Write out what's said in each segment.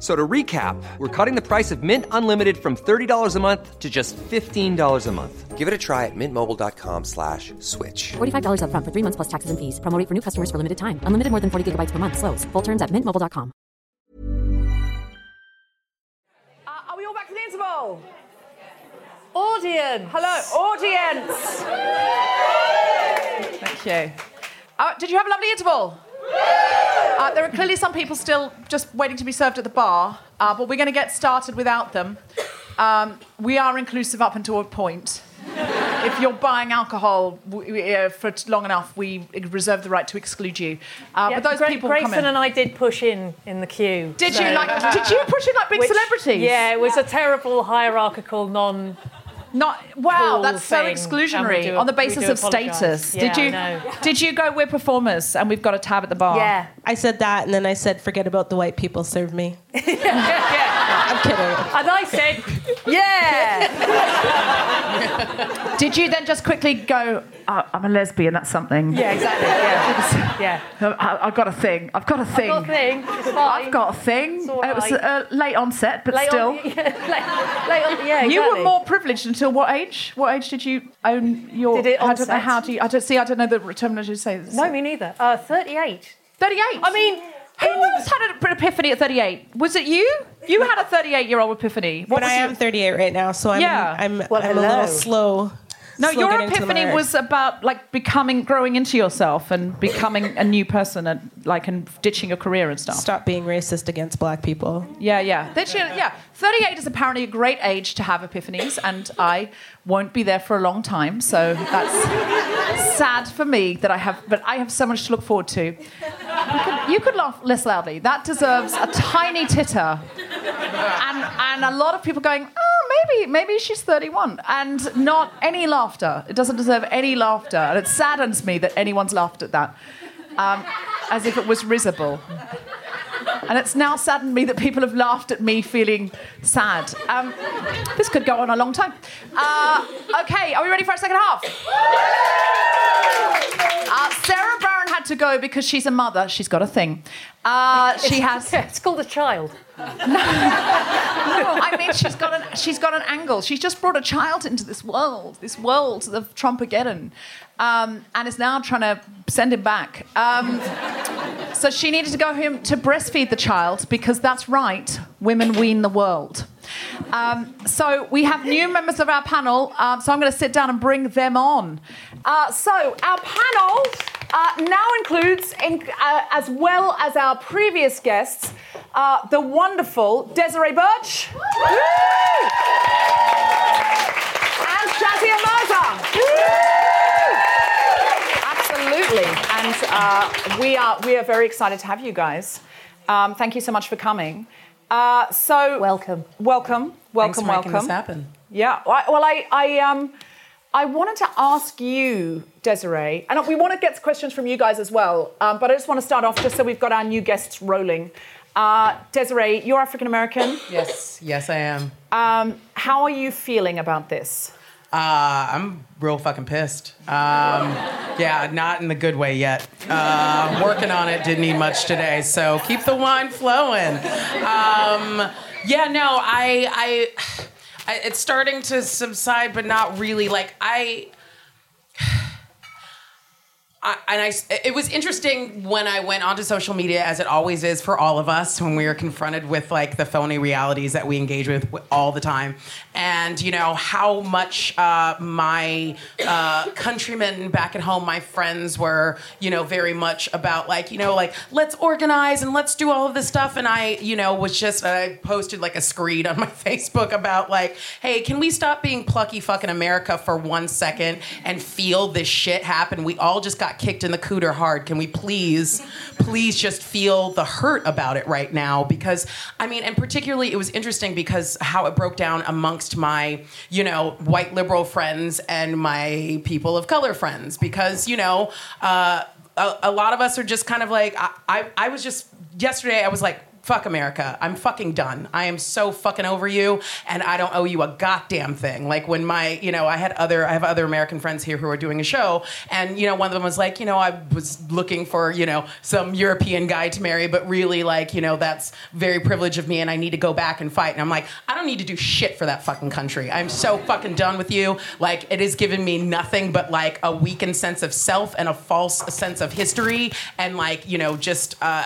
F- So to recap, we're cutting the price of Mint Unlimited from $30 a month to just $15 a month. Give it a try at mintmobile.com slash switch. $45 upfront for three months plus taxes and fees. Promo rate for new customers for limited time. Unlimited more than 40 gigabytes per month. Slows. Full terms at mintmobile.com. Uh, are we all back to the interval? Audience. Hello, audience. Thank you. Uh, did you have a lovely interval? Uh, there are clearly some people still just waiting to be served at the bar, uh, but we're going to get started without them. Um, we are inclusive up until a point. if you're buying alcohol uh, for long enough, we reserve the right to exclude you. Uh, Yeah, but those Gra- people Graysen come in. and I did push in in the queue. Did so- you like? Did you push in like big Which- celebrities? Yeah, it was a terrible hierarchical non. Not wow, cool that's so exclusionary do- on the basis of apologise. status. Yeah, did you I know. did you go we're performers and we've got a tab at the bar? Yeah. I said that, and then I said, "Forget about the white people. Serve me." yeah. I'm kidding. And I said, yeah. Did you then just quickly go? "Oh, I'm a lesbian. That's something. Yeah, exactly. Yeah. yeah. I, I've got a thing. I've got a thing. I've got a thing. It's fine. I've got a thing. It was uh, late onset, but Late still. On, yeah, late, late on, yeah, You were more privileged until what age? What age did you own your? Did it I don't know how do you? I don't see. I don't know the terminology to say this. No, me neither. Uh, 38. 38. I mean, Who else had an epiphany at 38? Was it you? You had a 38 year old epiphany. What But I your- am 38 right now, so I'm Yeah. I'm, Well, I'm a little slow. No, slow your getting to the epiphany was about like becoming, growing into yourself and becoming a new person and like and ditching your career and stuff. stop being racist against black people. Yeah, yeah. That should- yeah. 38 is apparently a great age to have epiphanies, and I won't be there for a long time, so that's sad for me that I have, but I have so much to look forward to. You could, you could laugh less loudly. That deserves a tiny titter. And, and a lot of people going, oh, maybe, maybe she's 31. And not any laughter. It doesn't deserve any laughter. And it saddens me that anyone's laughed at that. Um, as if it was risible. And it's now saddened me that people have laughed at me feeling sad. Um, this could go on a long time. Uh, okay, are we ready for our second half? Uh, Sarah Brown had to go because she's a mother. She's got a thing. Uh, she has. It's called a child. No, I mean she's got an she's got an angle. She's just brought a child into this world, this world of Trumpageddon, um, and is now trying to send him back. Um, so she needed to go home to breastfeed the child because that's right, women wean the world. Um, so we have new members of our panel. Um, so I'm going to sit down and bring them on. Uh, so our panel uh, now includes, in, uh, as well as our previous guests, uh, the wonderful Desiree Burch and Shazia Mirza. Absolutely, and uh, we are we are very excited to have you guys. Um, thank you so much for coming. Uh, so Welcome. welcome, welcome, welcome. making this happen. Yeah. Well, I- well, I, I, um, I wanted to ask you, Desiree, and we want to get questions from you guys as well. Um, but I just want to start off just so we've got our new guests rolling. Uh, Desiree, you're African American. Yes, yes, I am. Um, how are you feeling about this? Uh, I'm real fucking pissed. Um, yeah, not in the good way yet. Uh, working on it. Didn't eat much today, so keep the wine flowing. Um, yeah, no, I, I, I, it's starting to subside, but not really. Like I. I, and I, it was interesting when I went onto social media, as it always is for all of us, when we are confronted with like the phony realities that we engage with all the time, and you know how much uh, my uh, countrymen back at home, my friends, were you know very much about like you know like let's organize and let's do all of this stuff, and I you know was just I posted like a screed on my Facebook about like, hey, can we stop being plucky fucking America for one second and feel this shit happen? We all just got kicked in the cooter hard. Can we please, please just feel the hurt about it right now? Because I mean, and particularly it was interesting because how it broke down amongst my, you know, white liberal friends and my people of color friends. Because, you know, uh, a, a lot of us are just kind of like, I, I, I was just, yesterday I was like, fuck America. I'm fucking done. I am so fucking over you and I don't owe you a goddamn thing. Like when my, you know, I had other I have other American friends here who are doing a show and you know one of them was like, you know, I was looking for, you know, some European guy to marry but really like, you know, that's very privileged of me and I need to go back and fight. And I'm like, I don't need to do shit for that fucking country. I'm so fucking done with you. Like it has given me nothing but like a weakened sense of self and a false sense of history and like, you know, just uh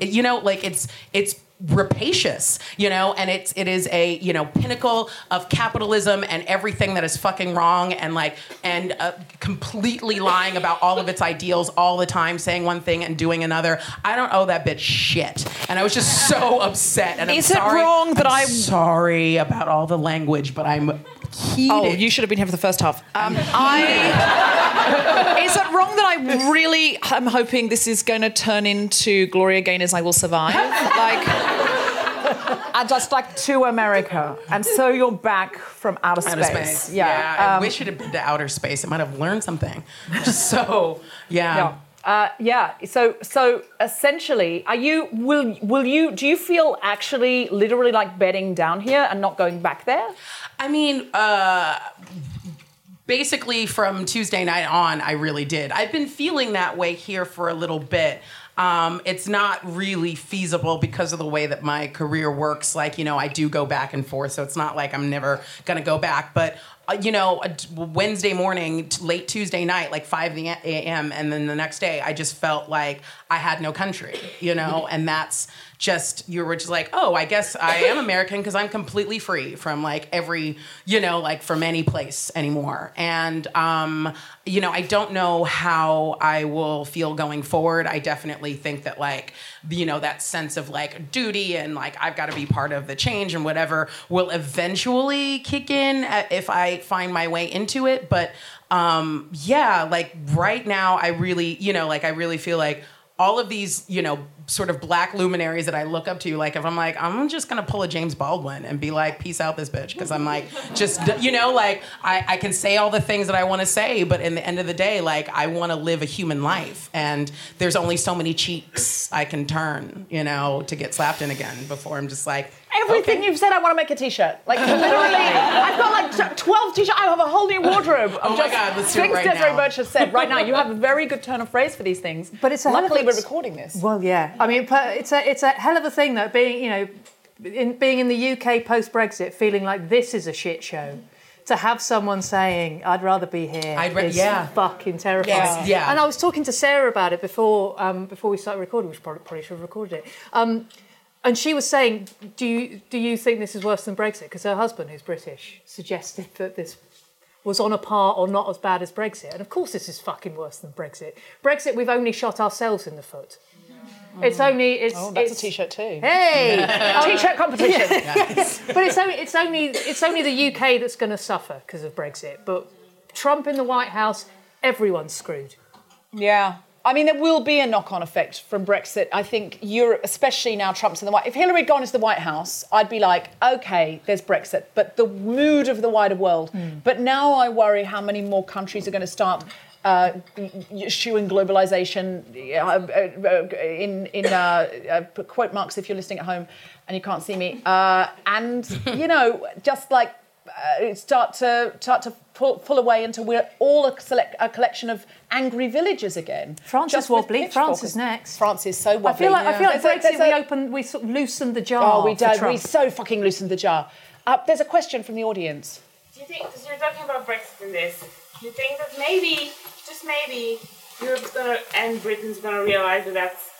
you know, like it's it's rapacious, you know, and it's it is a you know pinnacle of capitalism and everything that is fucking wrong and like and uh, completely lying about all of its ideals all the time, saying one thing and doing another. I don't owe that bitch shit, and I was just so upset. And I'm Is it sorry- wrong that I'm I- sorry about all the language, but I'm heated. Oh, you should have been here for the first half. Um, I is it wrong that I really am hoping this is going to turn into Gloria Gaynor's "I Will Survive"? Like, And just like to America, and so you're back from outer space. Outer space. Yeah. I um, wish it had been to outer space. I might have learned something. So, yeah. Yeah. Uh, yeah. So so essentially, are you will will you do you feel actually literally like bedding down here and not going back there? I mean, uh, basically from Tuesday night on, I really did. I've been feeling that way here for a little bit. Um, it's not really feasible because of the way that my career works. Like, you know, I do go back and forth, so it's not like I'm never gonna go back. But Uh, you know, Wednesday morning, late Tuesday night, like 5 a.m., and then the next day, I just felt like I had no country, you know, and that's just, you were just like, oh, I guess I am American because I'm completely free from like every, you know, like from any place anymore. And, um, you know, I don't know how I will feel going forward. I definitely think that like, you know, that sense of like duty and like I've got to be part of the change and whatever will eventually kick in uh, if I find my way into it. But um, yeah, like right now, I really, you know, like I really feel like all of these, you know, sort of black luminaries that I look up to, like if I'm like, I'm just gonna pull a James Baldwin and be like, peace out this bitch. Cause I'm like, just, you know, like I, I can say all the things that I wanna say, but in the end of the day, like I wanna live a human life. And there's only so many cheeks I can turn, you know, to get slapped in again before I'm just like, Everything okay. you've said, I want to make a T-shirt. Like literally, I've got like twelve T-shirts. I have a whole new wardrobe. of Oh my God, let's do it things right Desiree now. Burch has said right now. You have a very good turn of phrase for these things. But it's a hell of luckily a- we're recording this. Well, yeah. I mean, it's a it's a hell of a thing though. Being you know, in, being in the UK post Brexit, feeling like this is a shit show. To have someone saying, "I'd rather be here," I'd ra- is yeah. fucking terrifying. Yes, yeah. And I was talking to Sarah about it before um, before we started recording, which probably, probably should have recorded it. Um, and she was saying, "Do you do you think this is worse than Brexit?" Because her husband, who's British, suggested that this was on a par or not as bad as Brexit. And of course, this is fucking worse than Brexit. Brexit, we've only shot ourselves in the foot. It's mm. only it's Oh, that's it's, a t-shirt too. Hey, oh. T-shirt competition. Yes. but it's only it's only it's only the UK that's going to suffer because of Brexit. But Trump in the White House, everyone's screwed. Yeah. I mean, there will be a knock-on effect from Brexit. I think Europe, especially now Trump's in the White. If Hillary had gone into the White House, I'd be like, okay, there's Brexit, but the mood of the wider world. But now I worry how many more countries are going to start. Uh, eschewing globalization uh, uh, in in uh, uh, quote marks if you're listening at home and you can't see me uh, and you know just like uh, start to start to pull, pull away into we're all a, select, a collection of angry villagers again. France Just is with wobbly. France is next. France is so wobbly. I feel like I feel like There's a- Brexit. there's we a- opened, we sort of loosened the jar. Oh, we for did. We so fucking loosened the jar. Uh, there's a question from the audience. Do you think, because you're talking about Brexit in this, do you think that maybe, just maybe, Europe's gonna, and Britain's gonna realize that that's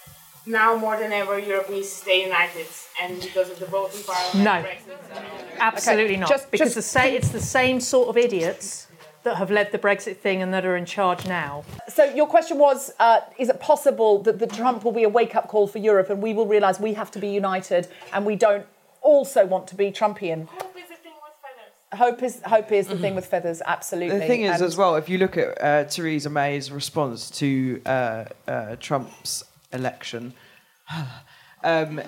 now more than ever Europe needs to stay united, and because of the voting power of No. Brexit. Absolutely Okay, not. just- because just- the sa- it's the same sort of idiots that have led the Brexit thing and that are in charge now. So your question was: uh, Is it possible that the Trump will be a wake-up call for Europe, and we will realise we have to be united, and we don't also want to be Trumpian? Hope is the thing with feathers. Hope is hope is the thing with feathers. Absolutely. The thing is, And- as well, if you look at uh, Theresa May's response to uh, uh, Trump's election, um,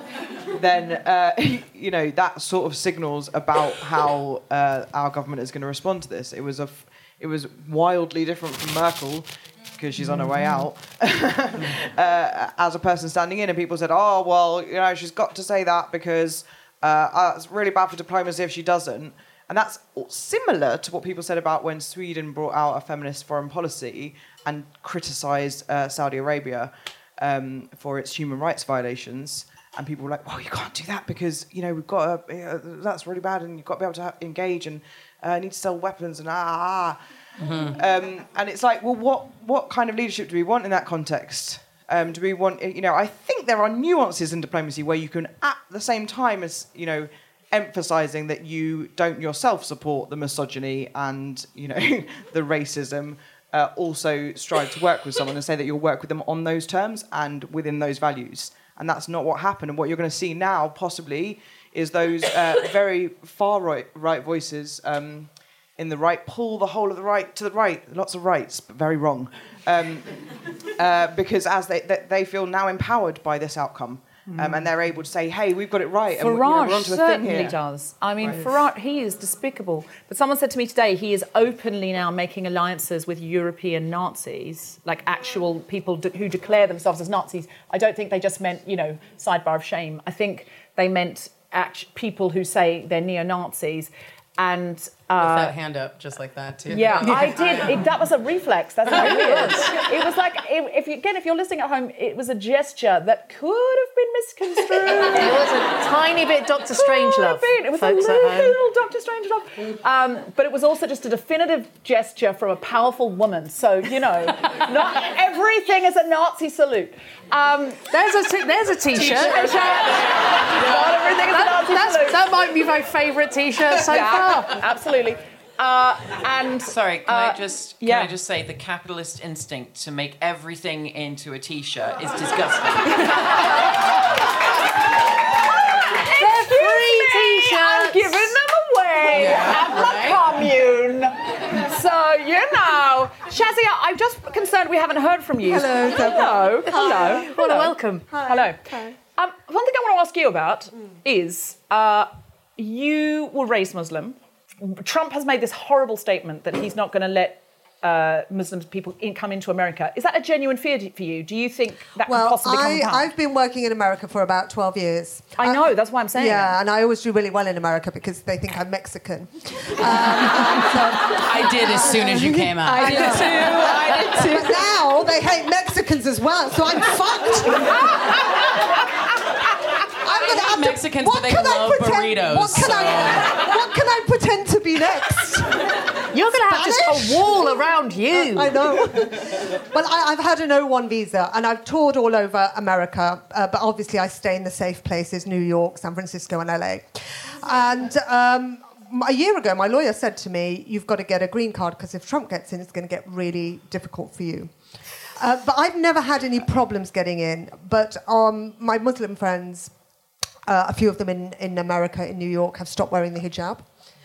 then uh, you know that sort of signals about how uh, our government is going to respond to this. It was a, f- it was wildly different from Merkel because she's on her way out uh, as a person standing in, and people said, "Oh, well, you know, she's got to say that because uh, uh, it's really bad for diplomacy if she doesn't." And that's similar to what people said about when Sweden brought out a feminist foreign policy and criticised uh, Saudi Arabia um, for its human rights violations. And people were like, "Well, you can't do that because you know we've got to, uh, that's really bad, and you've got to be able to ha- engage and uh, need to sell weapons and ah." ah. Um, and it's like, well, what what kind of leadership do we want in that context? Um, do we want, you know, I think there are nuances in diplomacy where you can, at the same time as, you know, emphasizing that you don't yourself support the misogyny and, you know, the racism, uh, also strive to work with someone and say that you'll work with them on those terms and within those values. And that's not what happened. And what you're going to see now, possibly, is those uh, very far right, right voices. Um, in the right, pull the whole of the right to the right. Lots of rights, but very wrong. Um, uh, because as they, they they feel now empowered by this outcome, um, and they're able to say, "Hey, we've got it right, and you know, Farage we're onto a thing certainly here." does. I mean, Right. Farage, he is despicable. But someone said to me today he is openly now making alliances with European Nazis, like actual people d- who declare themselves as Nazis. I don't think they just meant, you know, sidebar of shame. I think they meant act- people who say they're neo Nazis. And With uh, that hand up, just like that, too. yeah, I did. It, that was a reflex. That's very weird. It was like, if, if you, again, if you're listening at home, it was a gesture that could have been misconstrued. It was a tiny bit Doctor Strangelove. It was folks a little Doctor Strangelove. Um, but it was also just a definitive gesture from a powerful woman. So, you know, not everything is a Nazi salute. Um, there's a t- there's a t-shirt. Not everything is a That- Nazi salute. that might be my favourite t-shirt so Yeah, far. Absolutely. Uh, and Sorry, can uh, I just can yeah. I just say the capitalist instinct to make everything into a t-shirt is disgusting. They're free t-shirts. I'm giving them away at my commune. So, you know. Shazia, I'm just concerned we haven't heard from you. Hello, Hello. Hello. What a Hello. welcome. Hello. Um, one thing I want to ask you about is uh, you were raised Muslim. Trump has made this horrible statement that he's not going to let uh, Muslim people in, come into America. Is that a genuine fear for you? Do you think that well, could possibly I, come about? I've been working in America for about 12 years. I know, that's why I'm saying Yeah, it. and I always do really well in America because they think I'm Mexican. Um, I did as soon as you came out. I did too. I did too. But now they hate Mexicans as well, so I'm fucked. I'm gonna have to- Mexicans, what but they can I love pretend- burritos, What can, so- I, what can I pretend to be next? You're going to have just a wall around you. I know. well, I, I've had an O1 visa and I've toured all over America, uh, but obviously I stay in the safe places New York, San Francisco, and LA. And um, a year ago, my lawyer said to me, "You've got to get a green card because if Trump gets in, it's going to get really difficult for you." Uh, but I've never had any problems getting in. But um, my Muslim friends, uh, a few of them in, in America, in New York, have stopped wearing the hijab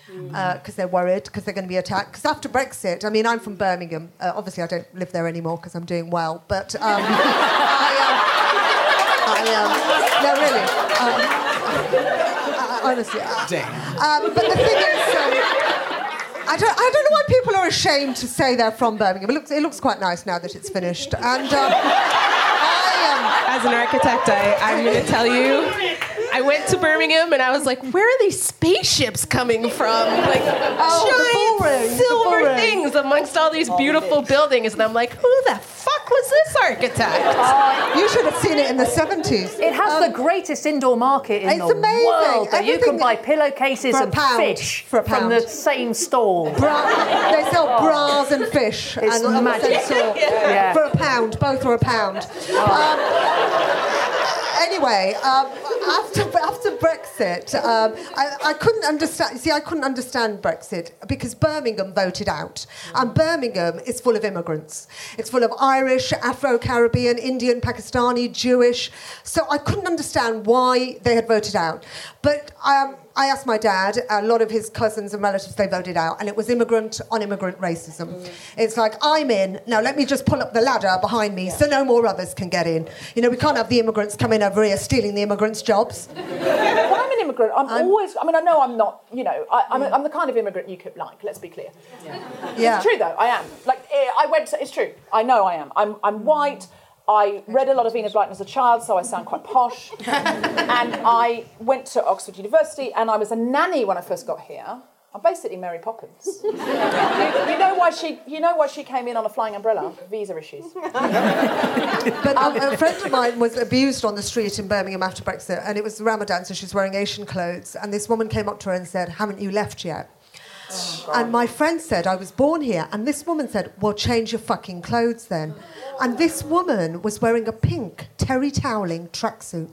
because they're worried because they're going to be attacked. Because after Brexit, I mean, I'm from Birmingham. Uh, obviously, I don't live there anymore because I'm doing well. But um, I, um, I um, no, really. Um, I- I- honestly, I- um, but the thing is. Um, I don't, I don't know why people are ashamed to say they're from Birmingham. It looks, it looks quite nice now that it's finished. And um, As an architect, I, I'm going to tell you, I went to Birmingham and I was like, where are these spaceships coming from? Like Oh, giant bullring, the silver things amongst all these beautiful buildings. And I'm like, who the fuck was this architect? you should have seen it in the 70s. It has the greatest indoor market in It's the amazing. world. That you can buy pillowcases and pound. fish For a from the same stall. Bra- they sell bras and fish It's and on the same magic. store Yeah. for a pound. Both for a pound. Um, anyway, um, after after Brexit, um, I, I couldn't understand. See, I couldn't understand Brexit because Birmingham voted out, and Birmingham is full of immigrants. It's full of Irish, Afro-Caribbean, Indian, Pakistani, Jewish. So I couldn't understand why they had voted out. But um, I asked my dad. A lot of his cousins and relatives they voted out, and it was immigrant on immigrant racism. It's like I'm in now. Let me just pull up the ladder behind me so no more others can get in. You know, we can't have the immigrants coming over here stealing the immigrants' jobs. Well, I'm an immigrant. I'm, always. I mean, I know I'm not. You know, I, I'm, a, I'm the kind of immigrant you could like. Let's be clear. Yeah. It's true though. I am. Like eh, I went. To, it's true. I know I am. I'm. I'm white. I read a lot of Enid Blyton as a child, so I sound quite posh. and I went to Oxford University, and I was a nanny when I first got here. I'm basically Mary Poppins. you, you know why she? You know why she came in on a flying umbrella? Visa issues. But um, a friend of mine was abused on the street in Birmingham after Brexit, and it was Ramadan, so she's wearing Asian clothes. And this woman came up to her and said, "Haven't you left yet?" And my friend said, "I was born here." And this woman said, "Well, change your fucking clothes then." And this woman was wearing a pink terry toweling tracksuit.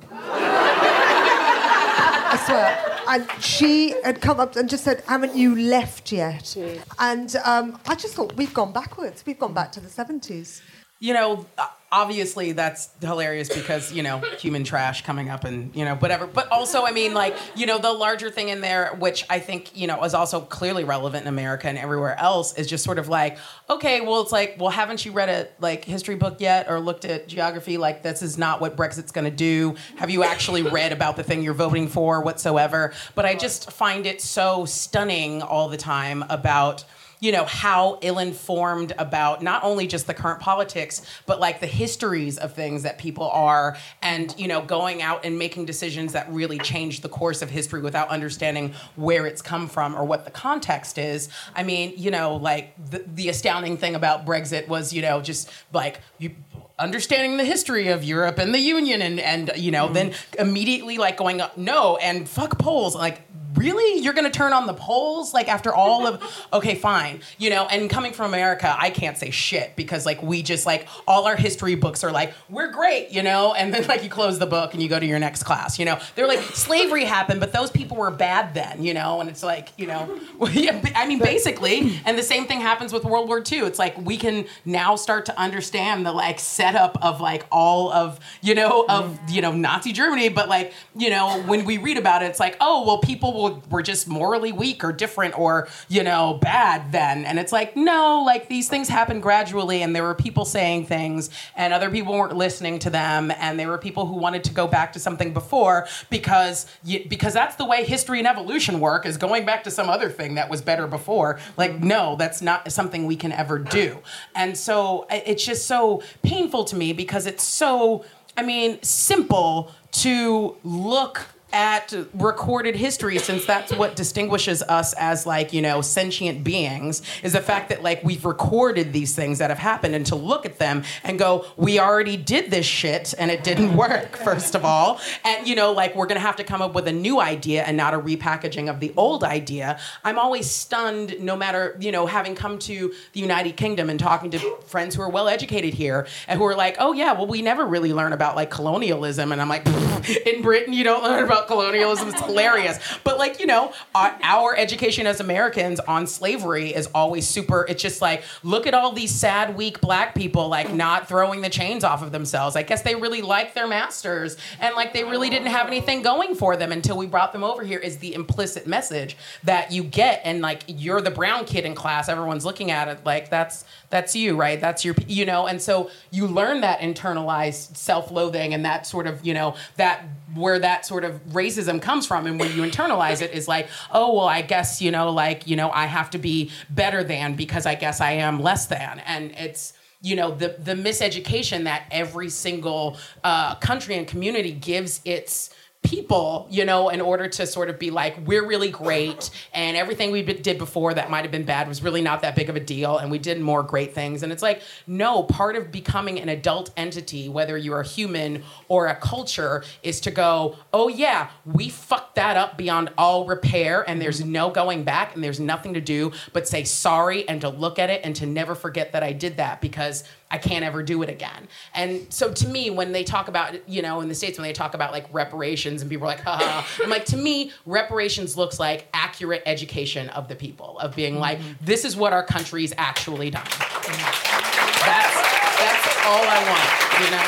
I swear. And she had come up and just said, Haven't you left yet? And um, I just thought, We've gone backwards. We've gone back to the 70s. you know, obviously that's hilarious because, you know, human trash coming up and, you know, whatever. But also, I mean, like, you know, the larger thing in there, which I think, you know, is also clearly relevant in America and everywhere else, is just sort of like, okay, well, it's like, well, haven't you read a like history book yet or looked at geography? Like, this is not what Brexit's going to do. Have you actually read about the thing you're voting for whatsoever? But I just find it so stunning all the time about you know how ill-informed about not only just the current politics but like the histories of things that people are and you know going out and making decisions that really change the course of history without understanding where it's come from or what the context is. I mean you know like the, the astounding thing about brexit was you know just like you understanding the history of Europe and the Union and and you know mm-hmm. then immediately like going up no and fuck polls like really you're gonna turn on the polls like after all of okay fine you know and coming from America I can't say shit because like we just like all our history books are like we're great you know? And then like you close the book and you go to your next class you know? They're like slavery happened but those people were bad then you know? And it's like you know yeah, I mean basically and the same thing happens with World War II it's like we can now start to understand the like setup of like all of you know of mm. you know Nazi Germany but like you know when we read about it it's like oh well people will, were just morally weak or different or you know bad then. And it's like no like these things happen gradually and there were people saying things and other people weren't listening to them and there were people who wanted to go back to something before because you, because that's the way history and evolution work is going back to some other thing that was better before. Like no that's not something we can ever do. And so it's just so painful to me because it's so i mean simple to look at recorded history since that's what distinguishes us as like you know sentient beings is the fact that like we've recorded these things that have happened and to look at them and go we already did this shit and it didn't work first of all. And you know like we're gonna have to come up with a new idea and not a repackaging of the old idea. I'm always stunned no matter you know having come to the united kingdom and talking to friends who are well educated here and who are like oh yeah well we never really learn about like colonialism and i'm like in britain you don't learn about about colonialism. It's hilarious. But like, you know, our, our education as Americans on slavery is always super. It's just like, look at all these sad, weak black people like not throwing the chains off of themselves. I guess they really like their masters and like they really didn't have anything going for them until we brought them over here. Is the implicit message that you get, and like you're the brown kid in class. Everyone's looking at it like that's that's you, right? That's your, you know, and so you learn that internalized self-loathing and that sort of, you know, that where that sort of racism comes from and when you internalize it is like, oh, well, I guess, you know, like, you know, I have to be better than because I guess I am less than. And it's, you know, the the miseducation that every single uh, country and community gives its people, you know, in order to sort of be like, we're really great, and everything we did before that might have been bad was really not that big of a deal, and we did more great things. And it's like, no, part of becoming an adult entity, whether you're a human or a culture, is to go, oh yeah, we fucked that up beyond all repair, and there's no going back, and there's nothing to do but say sorry and to look at it and to never forget that I did that because I can't ever do it again. And so to me, when they talk about, you know, in the States, when they talk about like reparations and people are like, haha, I'm like, to me, reparations looks like accurate education of the people, of being like, mm-hmm. this is what our country's actually done. That's, that's all I want, you know?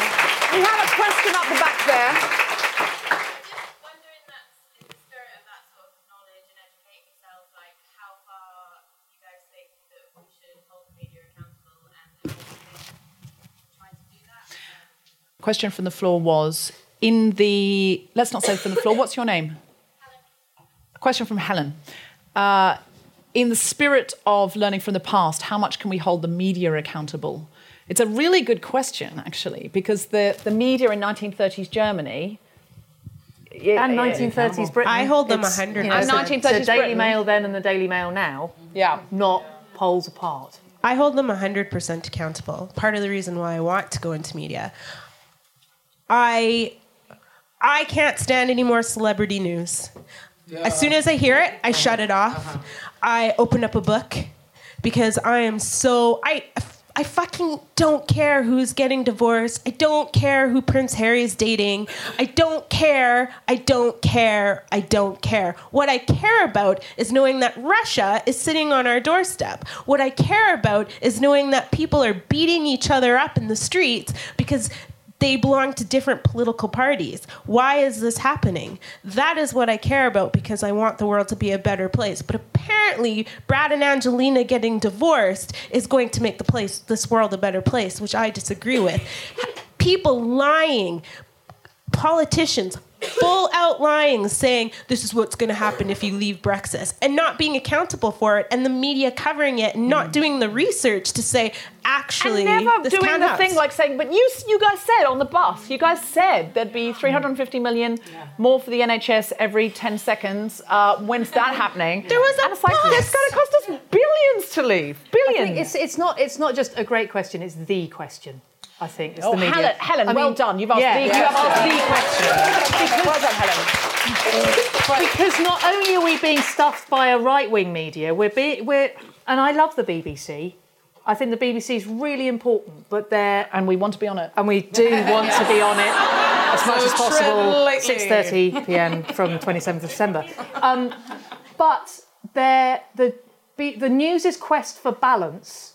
We have a question up the back there. Question from the floor was in the let's not say from the floor. What's your name? A question from Helen. Uh, in the spirit of learning from the past, how much can we hold the media accountable? It's a really good question, actually, because the, the media in 1930s Germany. and 1930s Britain. I hold them It's, 100%. You know, And 1930s so Daily Britain. Mail then and the Daily Mail now. Yeah. Not poles apart. I hold them 100% accountable. Part of the reason why I want to go into media. I I can't stand any more celebrity news. As soon as I hear it, I uh-huh. shut it off. Uh-huh. I open up a book because I am so I I fucking don't care who's getting divorced. I don't care who Prince Harry is dating. I don't care. I don't care. I don't care. What I care about is knowing that Russia is sitting on our doorstep. What I care about is knowing that people are beating each other up in the streets because they belong to different political parties. Why is this happening? That is what I care about because I want the world to be a better place. But apparently, Brad and Angelina getting divorced is going to make the place, this world, a better place, which I disagree with. People lying, politicians full out lying, saying this is what's going to happen if you leave Brexit, and not being accountable for it, and the media covering it, and not doing the research to say actually and never this doing can the happen. thing like saying, but you you guys said on the bus, you guys said there'd be 350 million more for the NHS every 10 seconds. Uh, when's that happening? There was a and it's like, bus. going to cost us billions to leave. I Billions. think it's, it's, not, it's not just a great question, it's the question. I think it's Oh, the media. Helen, Helen, I well mean, done. You've asked yeah, the, yeah. you have asked the question. well done, Helen. because not only are we being stuffed by a right-wing media, we're being we're and I love the BBC. I think the BBC is really important, but they're and we want to be on it, and we do want to be on it as much as possible. Six thirty p.m. from twenty seventh of December. Um, but they're, the the news's quest for balance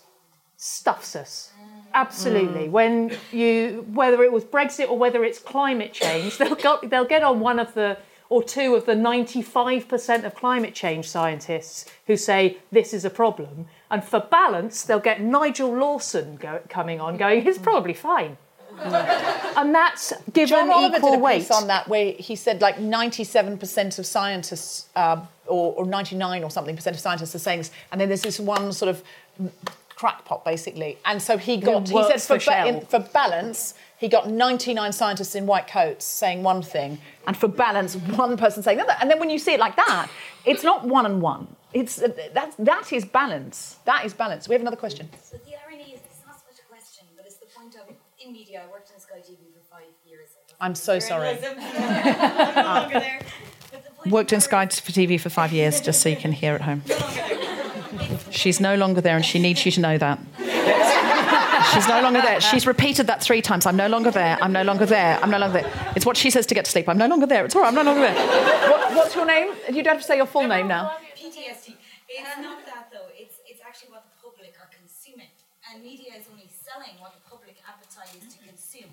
stuffs us. Absolutely. When you, whether it was Brexit or whether it's climate change, they'll go, they'll get on one of the or two of the 95% of climate change scientists who say this is a problem, and for balance, they'll get Nigel Lawson go, coming on, going, "It's probably fine," and that's given John equal did a weight. piece on that where he said like 97% of scientists, uh, or, or 99 or something percent of scientists are saying this, and then there's this one sort of crackpot basically, and so he got he said for, for ba- in- for balance. He got 99 scientists in white coats saying one thing, and for balance, one person saying another. And then when you see it like that, it's not one and one. It's uh, that's that is balance. That is balance. We have another question. But the irony is, it's not so much a question, but it's the point of in media. I worked in Sky TV for five years. I'm so sorry. I'm no longer there. Worked in Sky for TV for five years, just so you can hear at home. She's no longer there, and she needs you to know that. She's no longer there. She's repeated that three times. I'm no longer there. I'm no longer there. I'm no longer there. It's what she says to get to sleep. I'm no longer there. It's all right. I'm no longer there. What, what's your name? You don't have to say your full name now. PTSD. It's not that though. It's it's actually what the public are consuming, and media is only selling what the public appetite is to consume.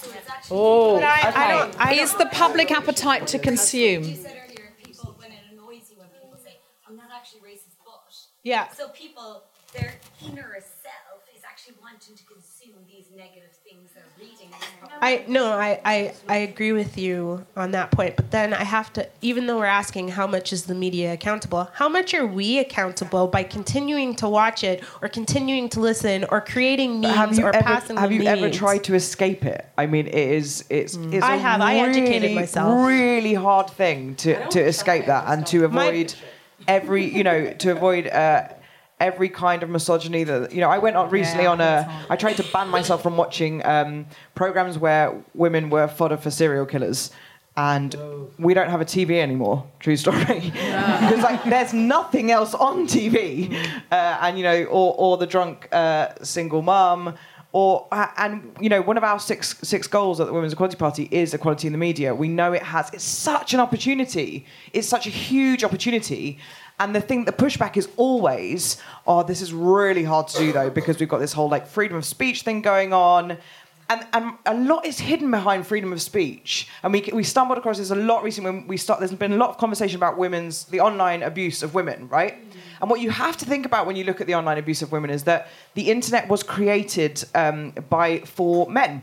So it's actually. Oh, But I- I I Is the public appetite to consume? said earlier, people when it annoys you when people say, "I'm not actually racist," but Yeah. So people, their inner self is actually wanting to consume these negative things they're reading. in the public. I no, I, I I agree with you on that point. But then I have to, even though we're asking how much is the media accountable, how much are we accountable by continuing to watch it or continuing to listen or creating memes have you or ever passing have the you ever tried to escape it? I mean, it is it's mm. it's I a have. I educated really, myself. Really hard thing to to escape that and to avoid every you know to avoid. Uh, Every kind of misogyny that you know, I went on recently Yeah, on a. I tried to ban myself from watching um, programs where women were fodder for serial killers, and we don't have a TV anymore. True story. Because like, there's nothing else on TV, uh, and you know, or or the drunk uh, single mum, or uh, and you know, one of our six six goals at the Women's Equality Party is equality in the media. We know it has. It's such an opportunity. It's such a huge opportunity. And the thing, the pushback is always, oh, this is really hard to do though, because we've got this whole like freedom of speech thing going on. And, and a lot is hidden behind freedom of speech. And we, we stumbled across this a lot recently when we start, there's been a lot of conversation about women's, the online abuse of women, right? And what you have to think about when you look at the online abuse of women is that the internet was created um, by, for men.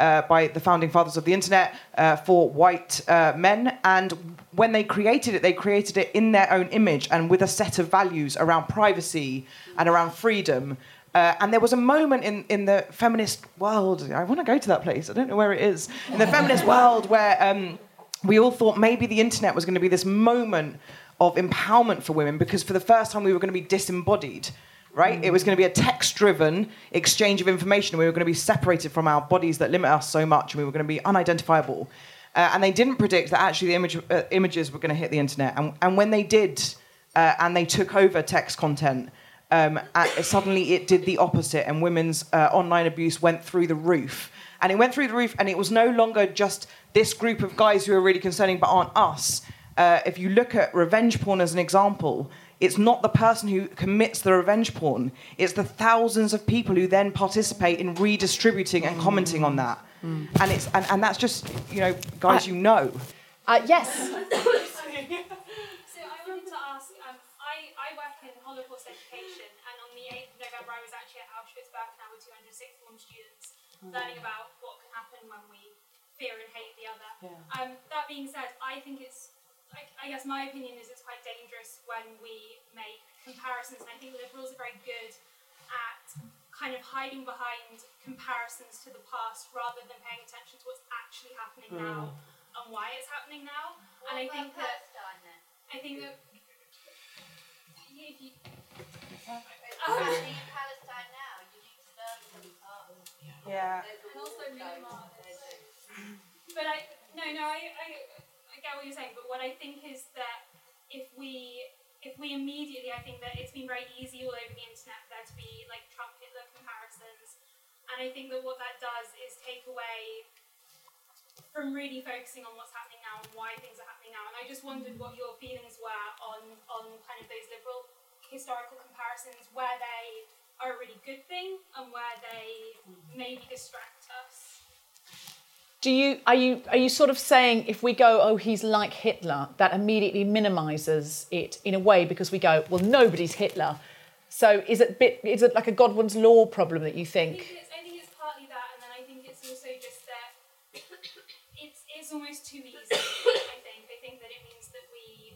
Uh, by the founding fathers of the internet uh, for white uh, men. And when they created it, they created it in their own image and with a set of values around privacy and around freedom. Uh, and there was a moment in, in the feminist world, I want to go to that place, I don't know where it is, in the feminist world where um, we all thought maybe the internet was going to be this moment of empowerment for women because for the first time we were going to be disembodied right? It was going to be a text driven exchange of information. We were going to be separated from our bodies that limit us so much, and we were going to be unidentifiable. Uh, and they didn't predict that actually the image, uh, images were going to hit the internet. And, and when they did, uh, and they took over text content, um, uh, suddenly it did the opposite, and women's uh, online abuse went through the roof. And it went through the roof, and it was no longer just this group of guys who are really concerning but aren't us. Uh, if you look at revenge porn as an example, it's not the person who commits the revenge porn, it's the thousands of people who then participate in redistributing and commenting on that. And, it's, and, and that's just, you know, guys you know. Uh, yes. So I wanted to ask, um, I, I work in Holocaust education, and on the 8th of November I was actually at Auschwitz-Birkenau with 200 sixth form students, learning about what can happen when we fear and hate the other. Um, that being said, I think it's, I, I guess my opinion is it's quite dangerous when we make comparisons, and I think liberals are very good at kind of hiding behind comparisons to the past rather than paying attention to what's actually happening now and why it's happening now. and I think that I think that if you um, Yeah. and also Myanmar. But I no no I, I I get what you're saying. But what I think is that if we if we immediately, I think that it's been very easy all over the internet for there to be like Trump Hitler comparisons, and I think that what that does is take away from really focusing on what's happening now and why things are happening now. And I just wondered what your feelings were on on kind of those liberal historical comparisons, where they are a really good thing and where they maybe distract us. Do you are you are you sort of saying if we go oh he's like Hitler that immediately minimises it in a way because we go well nobody's Hitler, so is it bit is it like a Godwin's law problem that you think? I think it's partly that, and then I think it's also just that it's it's almost too easy. I think I think that it means that we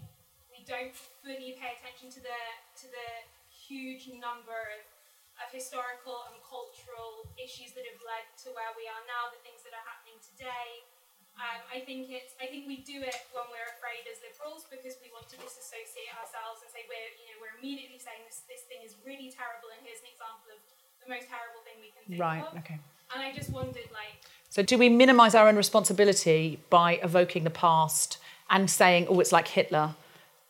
we don't fully pay attention to the to the huge number of, of historical and cultural issues that have led to where we are now, the things that are happening today. Um, I think it's I think we do it when we're afraid as liberals because we want to disassociate ourselves and say we're you know we're immediately saying this this thing is really terrible and here's an example of the most terrible thing we can think Right. of. Okay. And I just wondered like So do we minimise our own responsibility by evoking the past and saying oh it's like Hitler?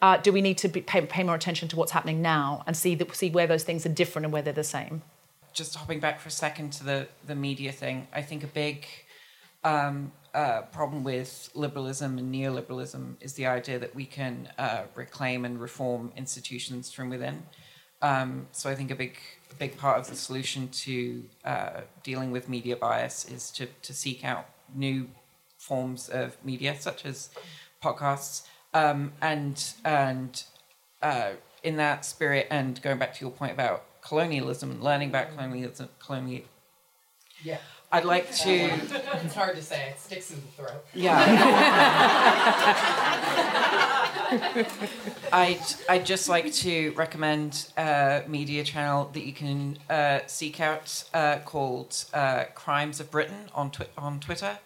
Uh, do we need to pay, pay more attention to what's happening now and see see where those things are different and where they're the same? just hopping back for a second to the the media thing, I think a big um, uh, problem with liberalism and neoliberalism is the idea that we can uh, reclaim and reform institutions from within. Um, so I think a big big part of the solution to uh, dealing with media bias is to to seek out new forms of media, such as podcasts, um, and and uh, in that spirit, and going back to your point about colonialism and learning about colonialism, colonial. Yeah. I'd like to. it's hard to say. It sticks in the throat. Yeah. I'd, I'd just like to recommend a media channel that you can uh, seek out uh, called uh, Crimes of Britain on, twi- on Twitter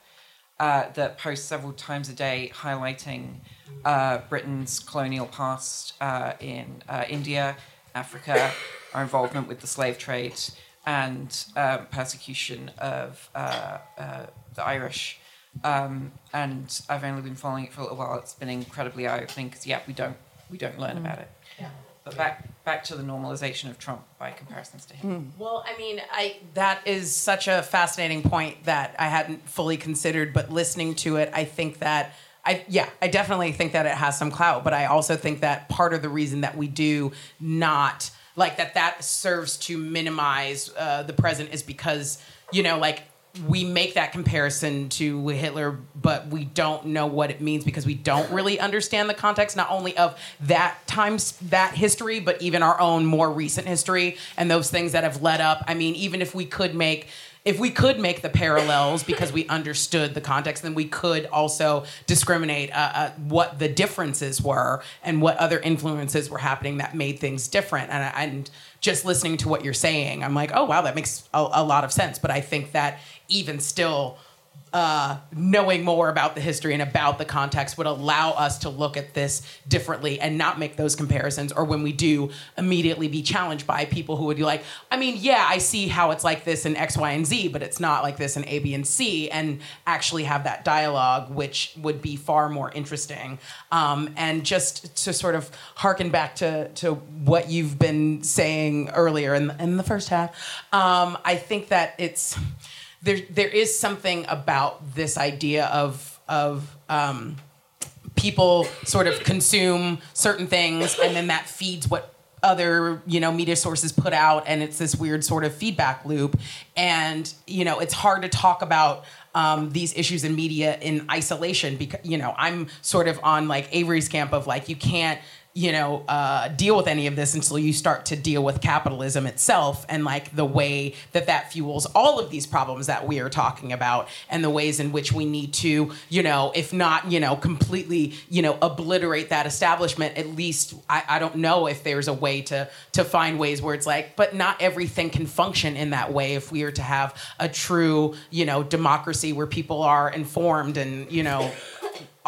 uh, that posts several times a day highlighting uh, Britain's colonial past uh, in uh, India, Africa, our involvement with the slave trade, and um, persecution of uh, uh, the Irish. Um, and I've only been following it for a little while. It's been incredibly eye-opening because yeah, we don't we don't learn Mm. about it. Yeah. But back back to the normalization of Trump by comparisons to him. Well, I mean, I that is such a fascinating point that I hadn't fully considered, but listening to it, I think that I yeah, I definitely think that it has some clout, but I also think that part of the reason that we do not like that that serves to minimize uh, the present is because you know like we make that comparison to Hitler, but we don't know what it means because we don't really understand the context, not only of that times that history, but even our own more recent history and those things that have led up. I mean, even if we could make if we could make the parallels because we understood the context, then we could also discriminate uh, uh, what the differences were and what other influences were happening that made things different. And, and just listening to what you're saying, I'm like, oh wow, that makes a, a lot of sense. But I think that even still, uh, knowing more about the history and about the context would allow us to look at this differently and not make those comparisons. Or when we do, immediately be challenged by people who would be like, I mean, yeah, I see how it's like this in X, Y, and Z, but it's not like this in A, B, and C, and actually have that dialogue, which would be far more interesting. Um, and just to sort of harken back to, to what you've been saying earlier in, in the first half, um, I think that it's there there is something about this idea of of um, people sort of consume certain things and then that feeds what other you know media sources put out and it's this weird sort of feedback loop. And you know it's hard to talk about um, these issues in media in isolation because you know i'm sort of on like avery's camp of like you can't you know uh, deal with any of this until you start to deal with capitalism itself and like the way that that fuels all of these problems that we are talking about and the ways in which we need to you know if not you know completely you know obliterate that establishment at least I, I don't know if there's a way to to find ways where it's like but not everything can function in that way if we are to have a true you know democracy where people are informed and you know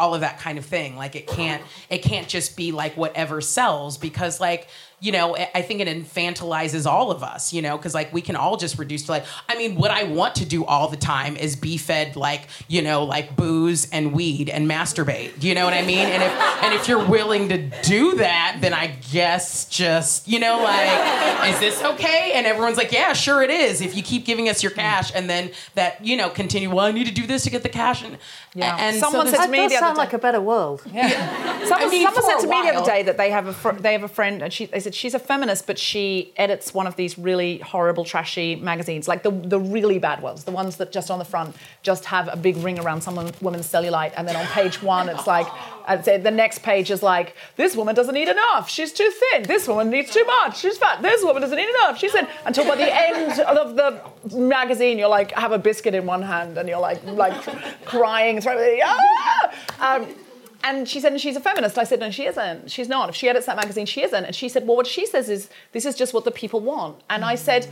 all of that kind of thing. Like it can't it can't just be like whatever sells because like you know I- i think it infantilizes all of us you know because like we can all just reduce to like i mean what i want to do all the time is be fed like you know like booze and weed and masturbate you know what i mean? And if and if you're willing to do that then i guess just you know like is this okay? And everyone's like yeah sure it is if you keep giving us your mm. cash. And then that you know continue well i need to do this to get the cash. And Yeah. and Someone so said to me the other day- like a better world. Someone, I mean, someone said to me the other day that they have a fr- they have a friend and she they said she's a feminist but she edits one of these really horrible trashy magazines. Like the the really bad ones the ones that just on the front just have a big ring around some woman's cellulite and then on page one it's like I'd say the next page is like this woman doesn't eat enough. She's too thin. This woman needs too much. She's fat. This woman doesn't eat enough. She's thin until by the end of the magazine you're like have a biscuit in one hand and you're like like crying ah! um, and she said, and she's a feminist. I said, no, she isn't. She's not. If she edits that magazine, she isn't. And she said, well, what she says is, this is just what the people want. And I said,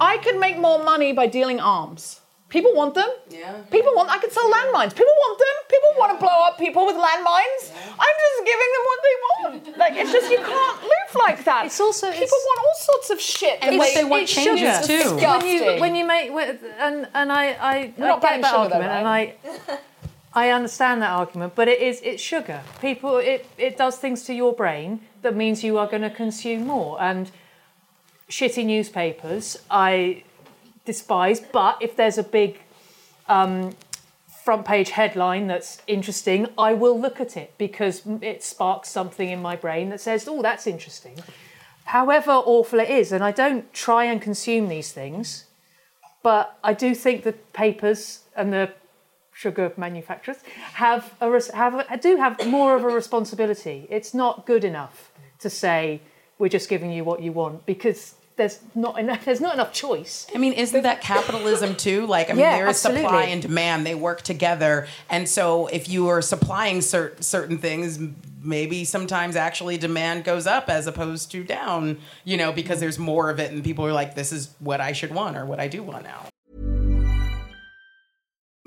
I could make more money by dealing arms. People want them. Yeah. People want, I could sell landmines. People want them. People want to blow up people with landmines. I'm just giving them what they want. Like, it's just, you can't live like that. It's also, people want all sorts of shit. And that what they they want changes It's When you when you make when- and and I I, I not get banning that sugar though, argument and I I understand that argument, but it is it's sugar. People it it does things to your brain that means you are going to consume more and shitty newspapers I despise, but if there's a big um, front page headline that's interesting, I will look at it because it sparks something in my brain that says, oh, that's interesting. However awful it is, and I don't try and consume these things, but I do think the papers and the sugar manufacturers have a, have a, do have more of a responsibility. It's not good enough to say we're just giving you what you want because there's not enough. There's not enough choice. I mean, isn't that capitalism too? Like, I mean, Yeah, there is supply and demand; they work together. And so, if you are supplying cer- certain things, maybe sometimes actually demand goes up as opposed to down. You know, because there's more of it, and people are like, "This is what I should want, or what I do want now."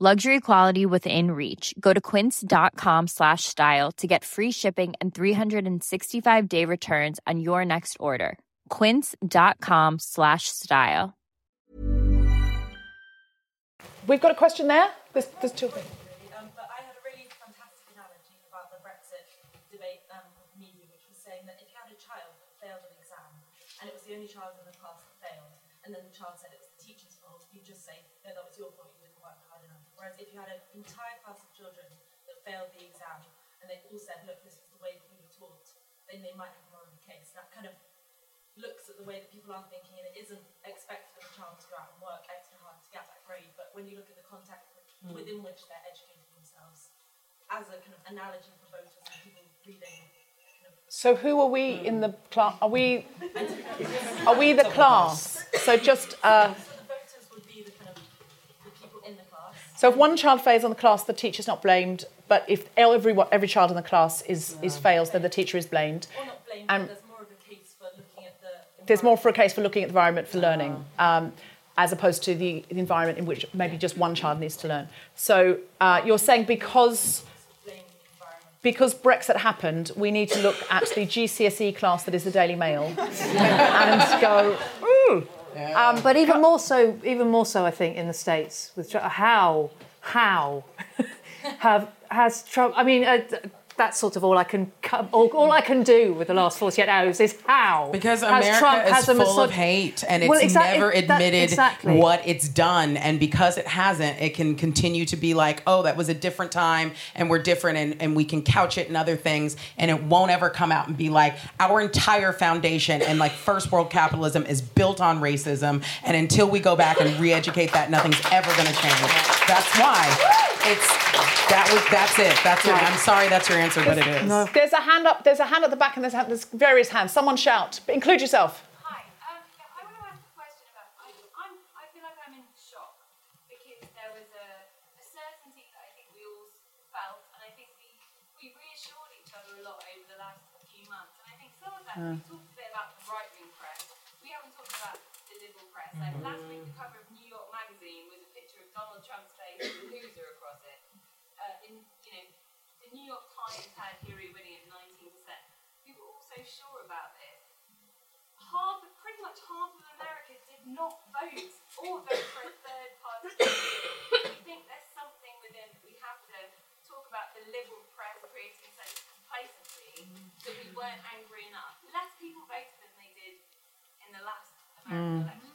Luxury quality within reach. Go to quince.com slash style to get free shipping and 365 day returns on your next order. Quince.com slash style. We've got a question there. There's, there's two. Um, but I had a really fantastic analogy about the Brexit debate um, with media, which was saying that if you had a child that failed an exam, and it was the only child in the class that failed, and then the child said it was the teacher's fault, you'd just say, no, that was your fault, Whereas if you had an entire class of children that failed the exam, and they all said, look, this is the way that we were taught, then they might have more of a case. That kind of looks at the way that people are thinking, and it isn't expected of a child to go out and work extra hard to get that grade. But when you look at the context Mm. within which they're educating themselves, as a kind of analogy for voters and people reading. So who are we in the class? Are we? Are we the class? So just. Uh, so if one child fails on the class, the teacher's not blamed. But if every every child in the class is, is fails, then the teacher is blamed. Or not blamed, And but there's more of a case for looking at the there's more for a case for looking at the environment for learning, um, as opposed to the, the environment in which maybe just one child needs to learn. So uh, you're saying because because Brexit happened, we need to look at the GCSE class that is the Daily Mail and go, ooh. Um, but even more so, even more so, I think in the states with Trump, how how have has Trump? I mean, uh, that's sort of all I can co- all, all I can do with the last 48 hours is how Because America Trump is has a full of hate, and it's Well, exactly- never that- admitted exactly. what it's done. And because it hasn't, it can continue to be like, oh, that was a different time, and we're different, and, and we can couch it in other things, and it won't ever come out and be like, our entire foundation and like first world capitalism is built on racism, and until we go back and re-educate that, nothing's ever going to change. That's why it's that was that's it. That's it. I'm sorry, that's your answer, but it is. There's a hand up. There's a hand at the back, and there's, a- there's various hands. Someone shout. Include yourself. Hi. Um, I want to ask a question about. I, feel like I'm in shock because there was a, a certainty that I think we all felt, and I think we we reassured each other a lot over the last few months. And I think some of that we talked a bit about the right wing press. We haven't talked about the liberal press. Like last half, pretty much half of America did not vote or vote for a third party. I think there's something within that we have to talk about the liberal press creating such complacency that we weren't angry enough. Less people voted than they did in the last American mm. election.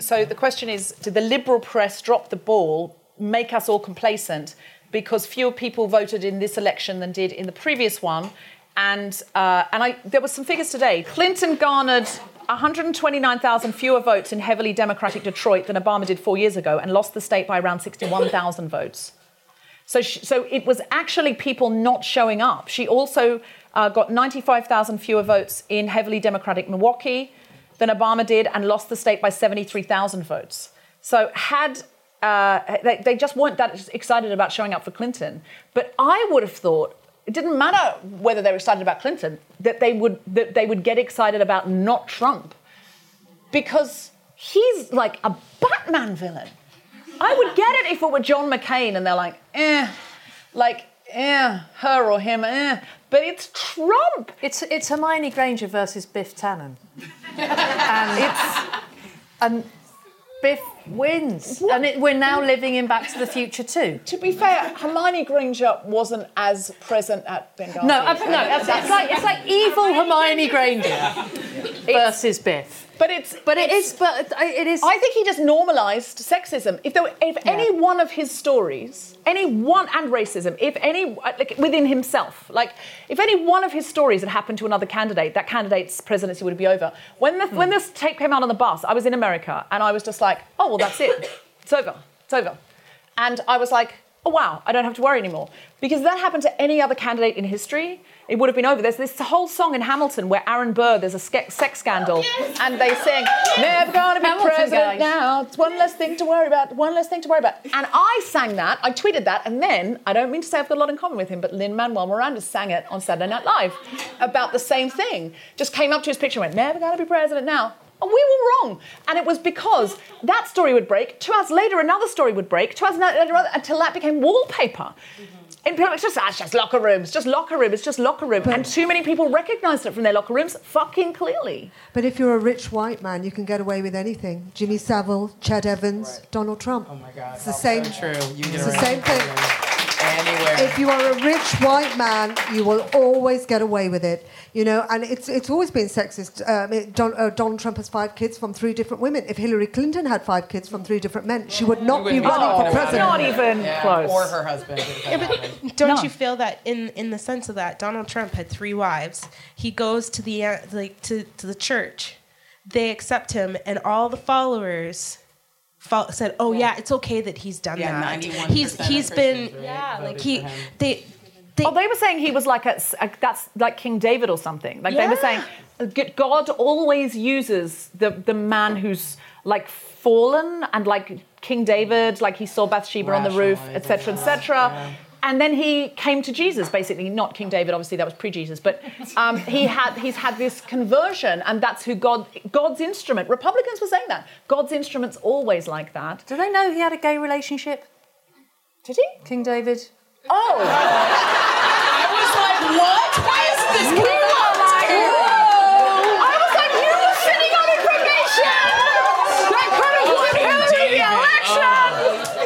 So the question is, did the liberal press drop the ball, make us all complacent? Because fewer people voted in this election than did in the previous one, and uh, and I there were some figures today. Clinton garnered 129,000 fewer votes in heavily Democratic Detroit than Obama did four years ago, and lost the state by around 61,000 votes. So, sh so it was actually people not showing up. She also uh, got 95,000 fewer votes in heavily Democratic Milwaukee than Obama did and lost the state by 73,000 votes. So had uh, they, they just weren't that excited about showing up for Clinton. But I would have thought it didn't matter whether they were excited about Clinton that they would that they would get excited about not Trump because he's like a Batman villain. I would get it if it were John McCain and they're like, eh, like, eh, her or him, eh. But it's Trump. It's it's Hermione Granger versus Biff Tannen, and it's and Biff wins, and it, we're now living in Back to the Future too. To be fair, Hermione Granger wasn't as present at Benghazi. No, no, it's like it's like evil Hermione Granger versus Biff. But it's but it is but it is. I think he just normalised sexism. If there, were, if any one of his stories, any one and racism, if any uh, like within himself, like if any one of his stories had happened to another candidate, that candidate's presidency would be over. When the, when hmm. this tape came out on the bus, I was in America and I was just like, oh well, that's it, it's over, it's over, and I was like, oh wow, I don't have to worry anymore because if that happened to any other candidate in history. It would have been over. There's this whole song in Hamilton where Aaron Burr, there's a sex scandal, and they sing, Never gonna be Hamilton, president guys. now. It's one less thing to worry about, one less thing to worry about. And I sang that, I tweeted that, and then, I don't mean to say I've got a lot in common with him, but Lin Manuel Miranda sang it on Saturday Night Live about the same thing. Just came up to his picture and went, Never gonna be president now. And we were wrong. And it was because that story would break, two hours later, another story would break, two hours later, until that became wallpaper. And people, it's just, ah, it's just locker rooms, just locker room, it's just locker room. And too many people recognised it from their locker rooms fucking clearly. But if you're a rich white man, you can get away with anything. Jimmy Savile, Ched Evans, Donald Trump. Oh my God. It's the same. true. You It's the same thing. Anywhere. If you are a rich white man, you will always get away with it. You know, and it's it's always been sexist. Um, it, Don, uh, Donald Trump has five kids from three different women. If Hillary Clinton had five kids from three different men, she would not be be running talking for president. Not even Yeah, close. Or her husband. if that happened. Don't you feel that in in the sense of that Donald Trump had three wives. He goes to the uh, like to to the church. They accept him, and all the followers fo- said, "Oh yeah, it's okay that he's done Yeah, that. 91% He's of he's been right, yeah, like he for him. they." oh, they were saying he was like a, a- that's like King David or something. Like they were saying, God always uses the the man who's like fallen and like King David, like he saw Bathsheba on the roof, etc., etc. And then he came to Jesus, basically, not King David, obviously that was pre-Jesus, but um, he had he's had this conversion, and that's who God God's instrument. Republicans were saying that God's instrument's always like that. Do they know he had a gay relationship? Did he? King David. Oh. I was like, what? Why is this We coming were out like, here? whoa! I was like, you were sitting on information that could have won Hillary the election.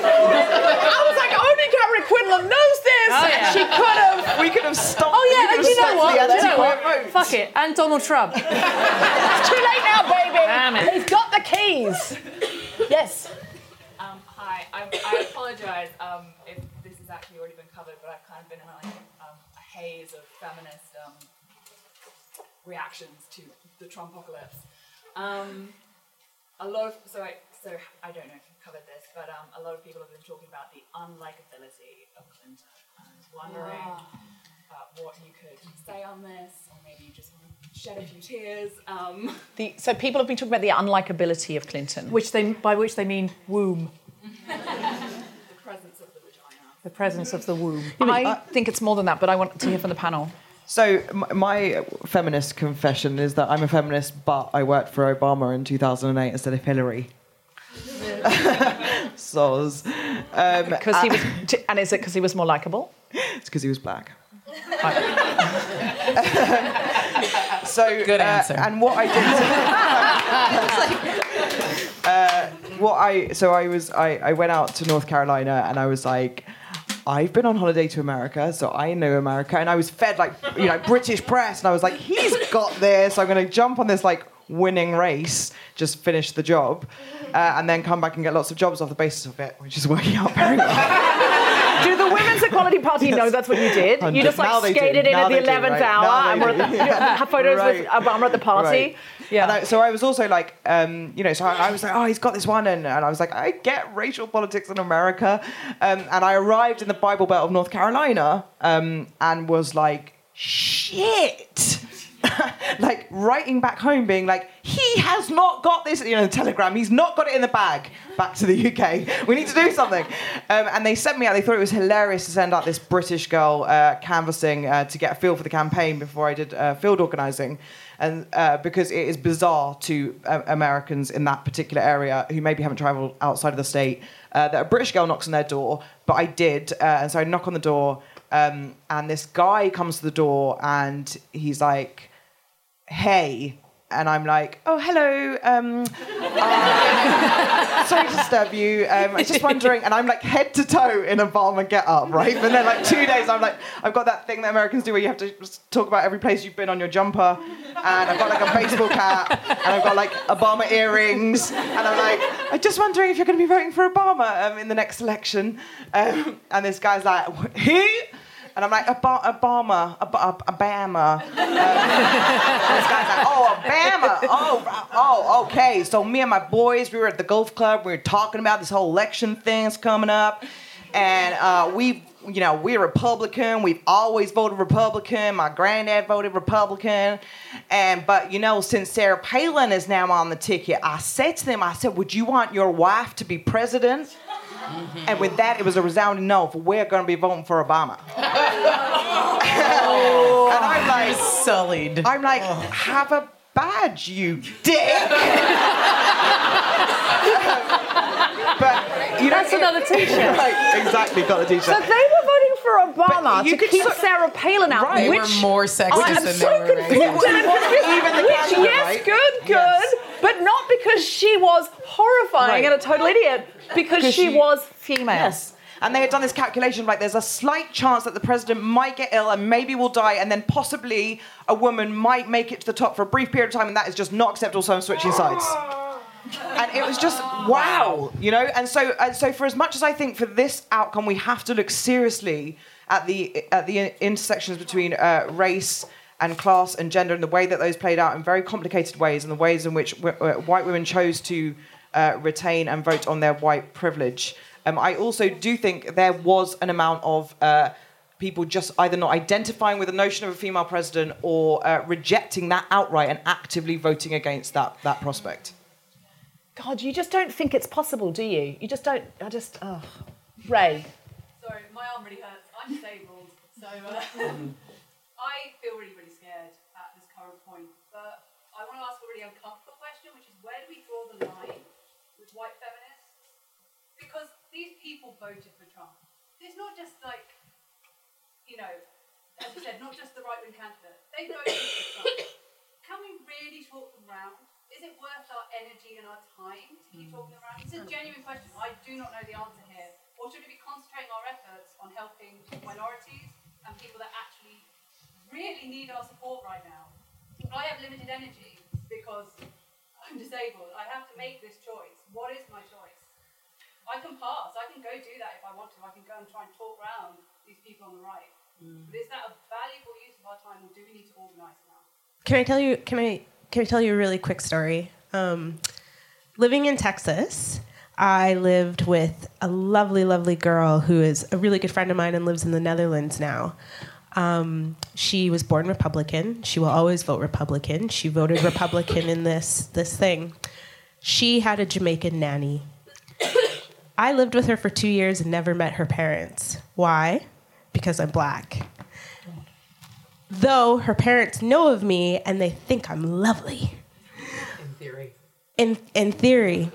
I was like, only Carrie Quinlan knows this. Oh, yeah. She could have. We could have stopped. Oh yeah, we and you know what? the You know what? anti-queer. Fuck it. And Donald Trump. It's too late now, baby. Damn it. He's got the keys. Yes. Um, hi, I, I apologise um, if this has actually already been covered, but I've kind of been in like, um, a haze of feminist um, reactions to the Trumpocalypse. Um, a lot of so I so I don't know if you've covered this, but um, a lot of people have been talking about the unlikability wondering uh, what you could say on this, or maybe you just want to shed a few tears. Um, The, so people have been talking about the unlikability of Clinton. Which they by which they mean womb. the presence of the vagina. The presence of the womb. I think it's more than that, but I want to hear from the panel. So my feminist confession is that I'm a feminist, but I worked for Obama in 2008 instead of Hillary. Soz. Um, Because he was, and is it because he was more likable? It's because he was black. so Good uh, answer. and what I did. uh, what I so I was I, I went out to North Carolina and I was like. I've been on holiday to America, so I know America, and I was fed like you know British press, and I was like, he's got this. I'm going to jump on this like winning race, just finish the job, uh, and then come back and get lots of jobs off the basis of it, which is working out very well. Do the Women's Equality Party know that's what you did? You just like do. skated in Now at the they do, 11th right? hour and were at the, you have photos with Obama at the party. Right. Yeah. I, so I was also like, um, you know, so I, I was like, oh, he's got this one, and, and I was like, I get racial politics in America, um, and I arrived in the Bible Belt of North Carolina, um, and was like, shit. like writing back home, being like, he has not got this, you know, telegram. He's not got it in the bag. Back to the UK. We need to do something. Um, and they sent me out. They thought it was hilarious to send out this British girl uh, canvassing uh, to get a feel for the campaign before I did uh, field organising, and uh, because it is bizarre to uh, Americans in that particular area who maybe haven't travelled outside of the state uh, that a British girl knocks on their door. But I did, uh, and so I knock on the door, um, and this guy comes to the door, and he's like hey. And I'm like, oh, hello. Um, uh, sorry to disturb you. Um, I was just wondering. And I'm like head to toe in a Obama get up, right? But then, like, two days, I'm like, I've got that thing that Americans do where you have to talk about every place you've been on your jumper. And I've got like a baseball cap. And I've got like Obama earrings. And I'm like, I'm just wondering if you're going to be voting for Obama um, in the next election. Um, and this guy's like, who? And I'm like, Ob- Obama, Ob- Ob- Obama. Um, this guy's like, oh, Obama. Oh, oh, okay. So me and my boys, we were at the golf club. We were talking about this whole election thing's coming up. And uh, we, you know, we're Republican. We've always voted Republican. My granddad voted Republican. And, but, you know, since Sarah Palin is now on the ticket, I said to them, I said, would you want your wife to be president? And with that, it was a resounding no. For we're going to be voting for Obama. Oh. and I'm like, sullied. I'm like, have a badge, you dick. but you know, That's another t-shirt. Right, exactly, got the t-shirt. So they were voting for Obama you to could keep so- Sarah Palin out. Right. They which, were more sexist I am than so they were confused. racist. Even the Which, candidate, yes, right? good, good, Yes. but not because she was horrifying Right. and a total idiot, because Because she, she- was female. Yes. And they had done this calculation like there's a slight chance that the president might get ill and maybe will die, and then possibly a woman might make it to the top for a brief period of time, and that is just not acceptable, so I'm switching sides. And it was just wow, you know. And so, and so for as much as I think for this outcome, we have to look seriously at the at the intersections between uh, race and class and gender, and the way that those played out in very complicated ways, and the ways in which w- uh, white women chose to uh, retain and vote on their white privilege. Um, I also do think there was an amount of uh, people just either not identifying with the notion of a female president or uh, rejecting that outright and actively voting against that that prospect. God, you just don't think it's possible, do you? You just don't. I just. Oh. Ray. Sorry, my arm really hurts. I'm disabled, so uh, I feel really, really scared at this current point. But I want to ask a really uncomfortable question, which is where do we draw the line with white feminists? Because these people voted for Trump. It's not just like, you know, as you said, not just the right wing candidate. They voted for Trump. Can we really talk them round? Is it worth our energy and our time to keep talking them round? It's a genuine question. I do not know the answer here. Or should we be concentrating our efforts on helping minorities and people that actually really need our support right now? I have limited energy because I'm disabled. I have to make this choice. What is my choice? I can pass. I can go do that if I want to. I can go and try and talk round these people on the right. But is that a valuable use of our time, or do we need to organise now? Can I tell you? Can I? Can I tell you a really quick story? Um, living in Texas, I lived with a lovely, lovely girl who is a really good friend of mine and lives in the Netherlands now. Um, she was born Republican. She will always vote Republican. She voted Republican in this this thing. She had a Jamaican nanny. I lived with her for two years and never met her parents. Why? Because I'm black. Though her parents know of me and they think I'm lovely. In theory. In in theory.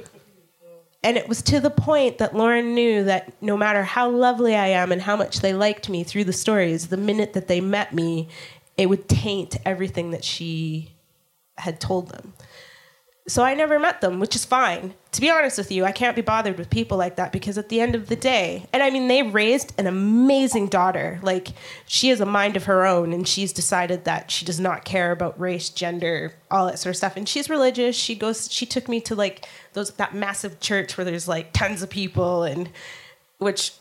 And it was to the point that Lauren knew that no matter how lovely I am and how much they liked me through the stories, the minute that they met me, it would taint everything that she had told them. So I never met them, which is fine. To be honest with you, I can't be bothered with people like that because at the end of the day, and I mean, they raised an amazing daughter. Like, she has a mind of her own, and she's decided that she does not care about race, gender, all that sort of stuff. And she's religious. She goes, she took me to like those, that massive church where there's like tons of people, and which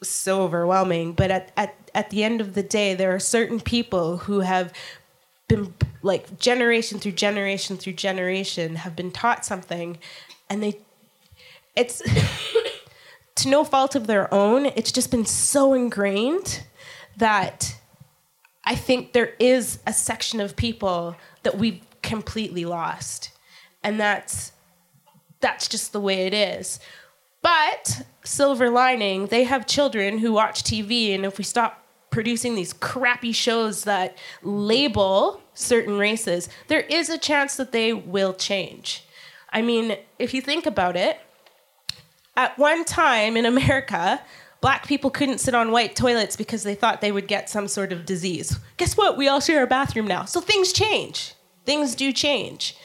was so overwhelming. But at, at, at the end of the day, there are certain people who have been like generation through generation through generation have been taught something and they it's to no fault of their own it's just been so ingrained that i think there is a section of people that we've completely lost. And that's that's just the way it is. But silver lining they have children who watch tv and if we stop producing these crappy shows that label certain races, there is a chance that they will change. I mean, if you think about it, at one time in America, black people couldn't sit on white toilets because they thought they would get some sort of disease. Guess what? We all share a bathroom now. So things change. Things do change.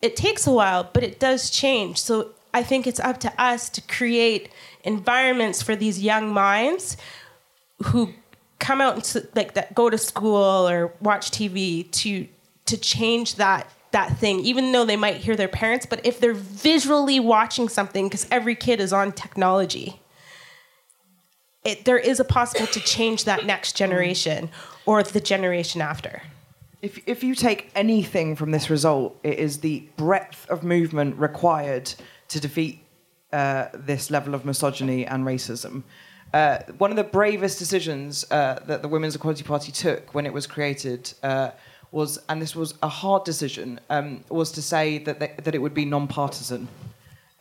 It takes a while, but it does change. So I think it's up to us to create environments for these young minds who come out and like that go to school or watch TV to to change that that thing even though they might hear their parents but if they're visually watching something because every kid is on technology it, there is a possible to change that next generation or the generation after If, if you take anything from this result, it is the breadth of movement required to defeat uh, this level of misogyny and racism. Uh, one of the bravest decisions uh, that the Women's Equality Party took when it was created uh, was, and this was a hard decision, um, was to say that, they, that it would be non-partisan.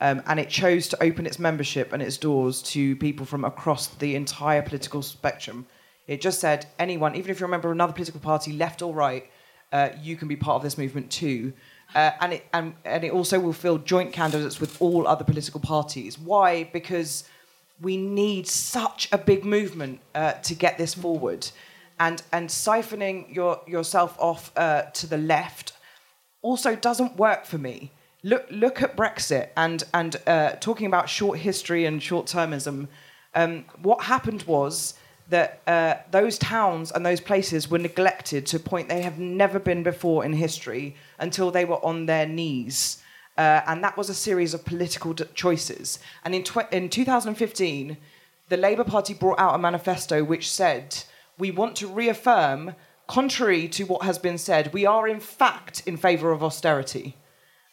Um, and it chose to open its membership and its doors to people from across the entire political spectrum. It just said anyone, even if you're a member of another political party, left or right, uh, you can be part of this movement too. Uh, and, it, and, and it also will fill joint candidates with all other political parties. Why? Because we need such a big movement uh, to get this forward. And, and siphoning your, yourself off uh, to the left also doesn't work for me. Look, look at Brexit and, and uh, talking about short history and short termism. Um, what happened was that uh, those towns and those places were neglected to a point they have never been before in history until they were on their knees. Uh, and that was a series of political d- choices. And in, tw- in 2015, the Labour Party brought out a manifesto which said, We want to reaffirm, contrary to what has been said, we are in fact in favour of austerity.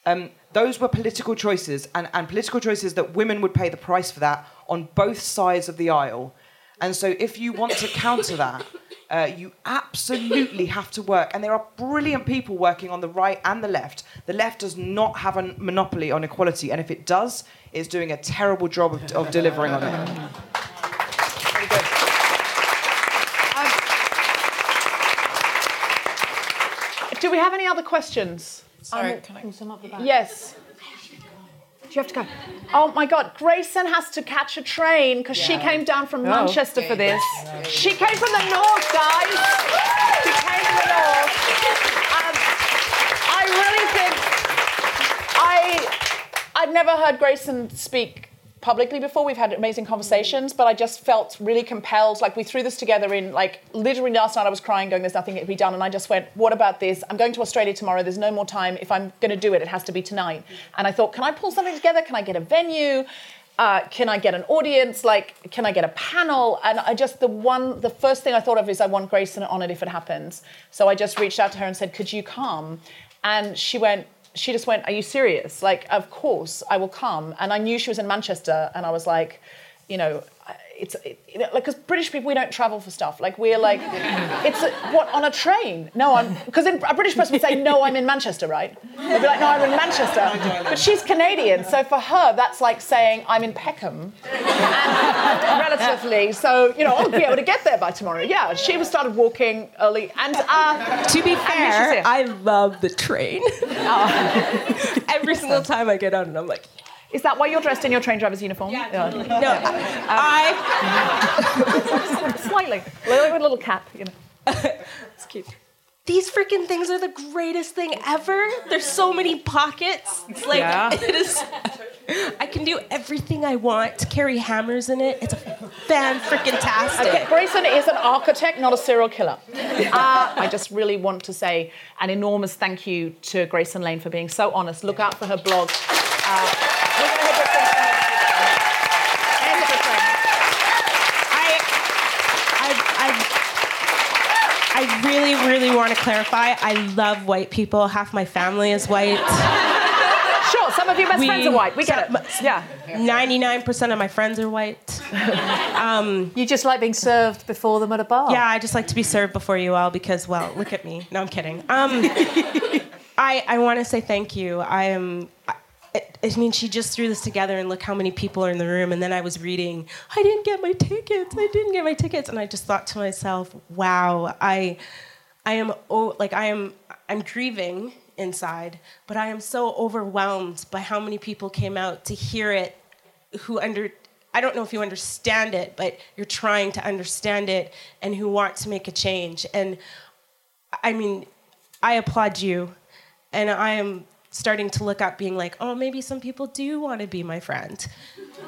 Um, those were political choices, and, and political choices that women would pay the price for that on both sides of the aisle. And so, if you want to counter that, uh, you absolutely have to work. And there are brilliant people working on the right and the left. The left does not have a monopoly on equality, and if it does, it's doing a terrible job of, of delivering on it. Do we have any other questions? Sorry, Um, can I? Yes. Do you have to go? Oh my God, Graysen has to catch a train because she came down from Oh. Manchester for this. She came from the north, guys. She came from the north. Um, I really think I I'd never heard Graysen speak publicly before. We've had amazing conversations, but I just felt really compelled. Like we threw this together in like literally last night. I was crying, going, "There's nothing can be done," and I just went, "What about this? I'm going to Australia tomorrow. There's no more time. If I'm going to do it, it has to be tonight." And I thought, "Can I pull something together? Can I get a venue?" Uh, can I get an audience? Like, can I get a panel? And I just the one, the first thing I thought of is I want Graysen on it if it happens. So I just reached out to her and said, "Could you come?" And she went, she just went, Are you serious? Like, of course I will come. And I knew she was in Manchester, and I was like, You know, it's it, you know, like because British people we don't travel for stuff. Like we're like, it's a, what on a train? No, I'm because a British person would say no, I'm in Manchester, right? They'd be like, no, I'm in Manchester. But she's Canadian, so for her that's like saying I'm in Peckham, and relatively. So you know, I'll be able to get there by tomorrow. Yeah, she was started walking early, and uh, to be and here she's fair. I love the train. Every single time I get on and I'm like, Is that why you're dressed in your train driver's uniform? Yeah. No, I. Slightly. With a little cap, you know. It's cute. these freaking things are the greatest thing ever. There's so many pockets. It's like Yeah. it is. I can do everything I want. to Carry hammers in it. It's a fan freaking tastic. Okay, Graysen is an architect, not a serial killer. Uh, I just really want to say an enormous thank you to Graysen Lane for being so honest. Look out for her blog. Uh, we're gonna hit I really, really want to clarify. I love white people. Half my family is white. Sure, some of your best friends are white. We get it. Yeah. 99% of my friends are white. Um, you just like being served before them at a bar? Yeah, I just like to be served before you all because, well, look at me. No, I'm kidding. Um, I, I want to say thank you. I am. I, I mean, she just threw this together, and look how many people are in the room. And then I was reading, I didn't get my tickets. I didn't get my tickets, and I just thought to myself, wow, I, I am oh, like I am. I'm grieving inside, but I am so overwhelmed by how many people came out to hear it, who under. I don't know if you understand it, but you're trying to understand it, and who want to make a change. And I mean, I applaud you, and I am starting to look up, being like, oh, maybe some people do want to be my friend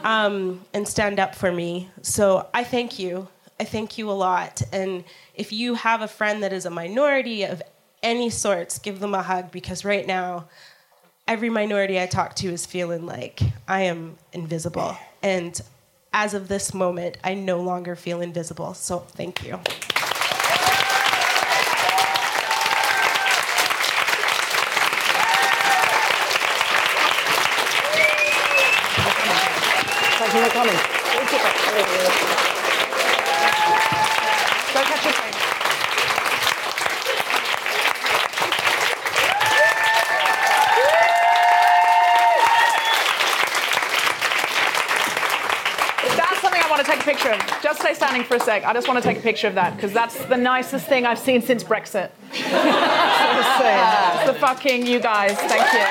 um, and stand up for me. So I thank you. I thank you a lot. And if you have a friend that is a minority of any sorts, give them a hug because right now, every minority I talk to is feeling like I am invisible. And as of this moment, I no longer feel invisible. So thank you. Thank you for coming. Don't catch your train. That's something I want to take a picture of, just stay standing for a sec. I just want to take a picture of that because that's the nicest thing I've seen since Brexit. It's the fucking you guys. Thank you.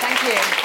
Thank you.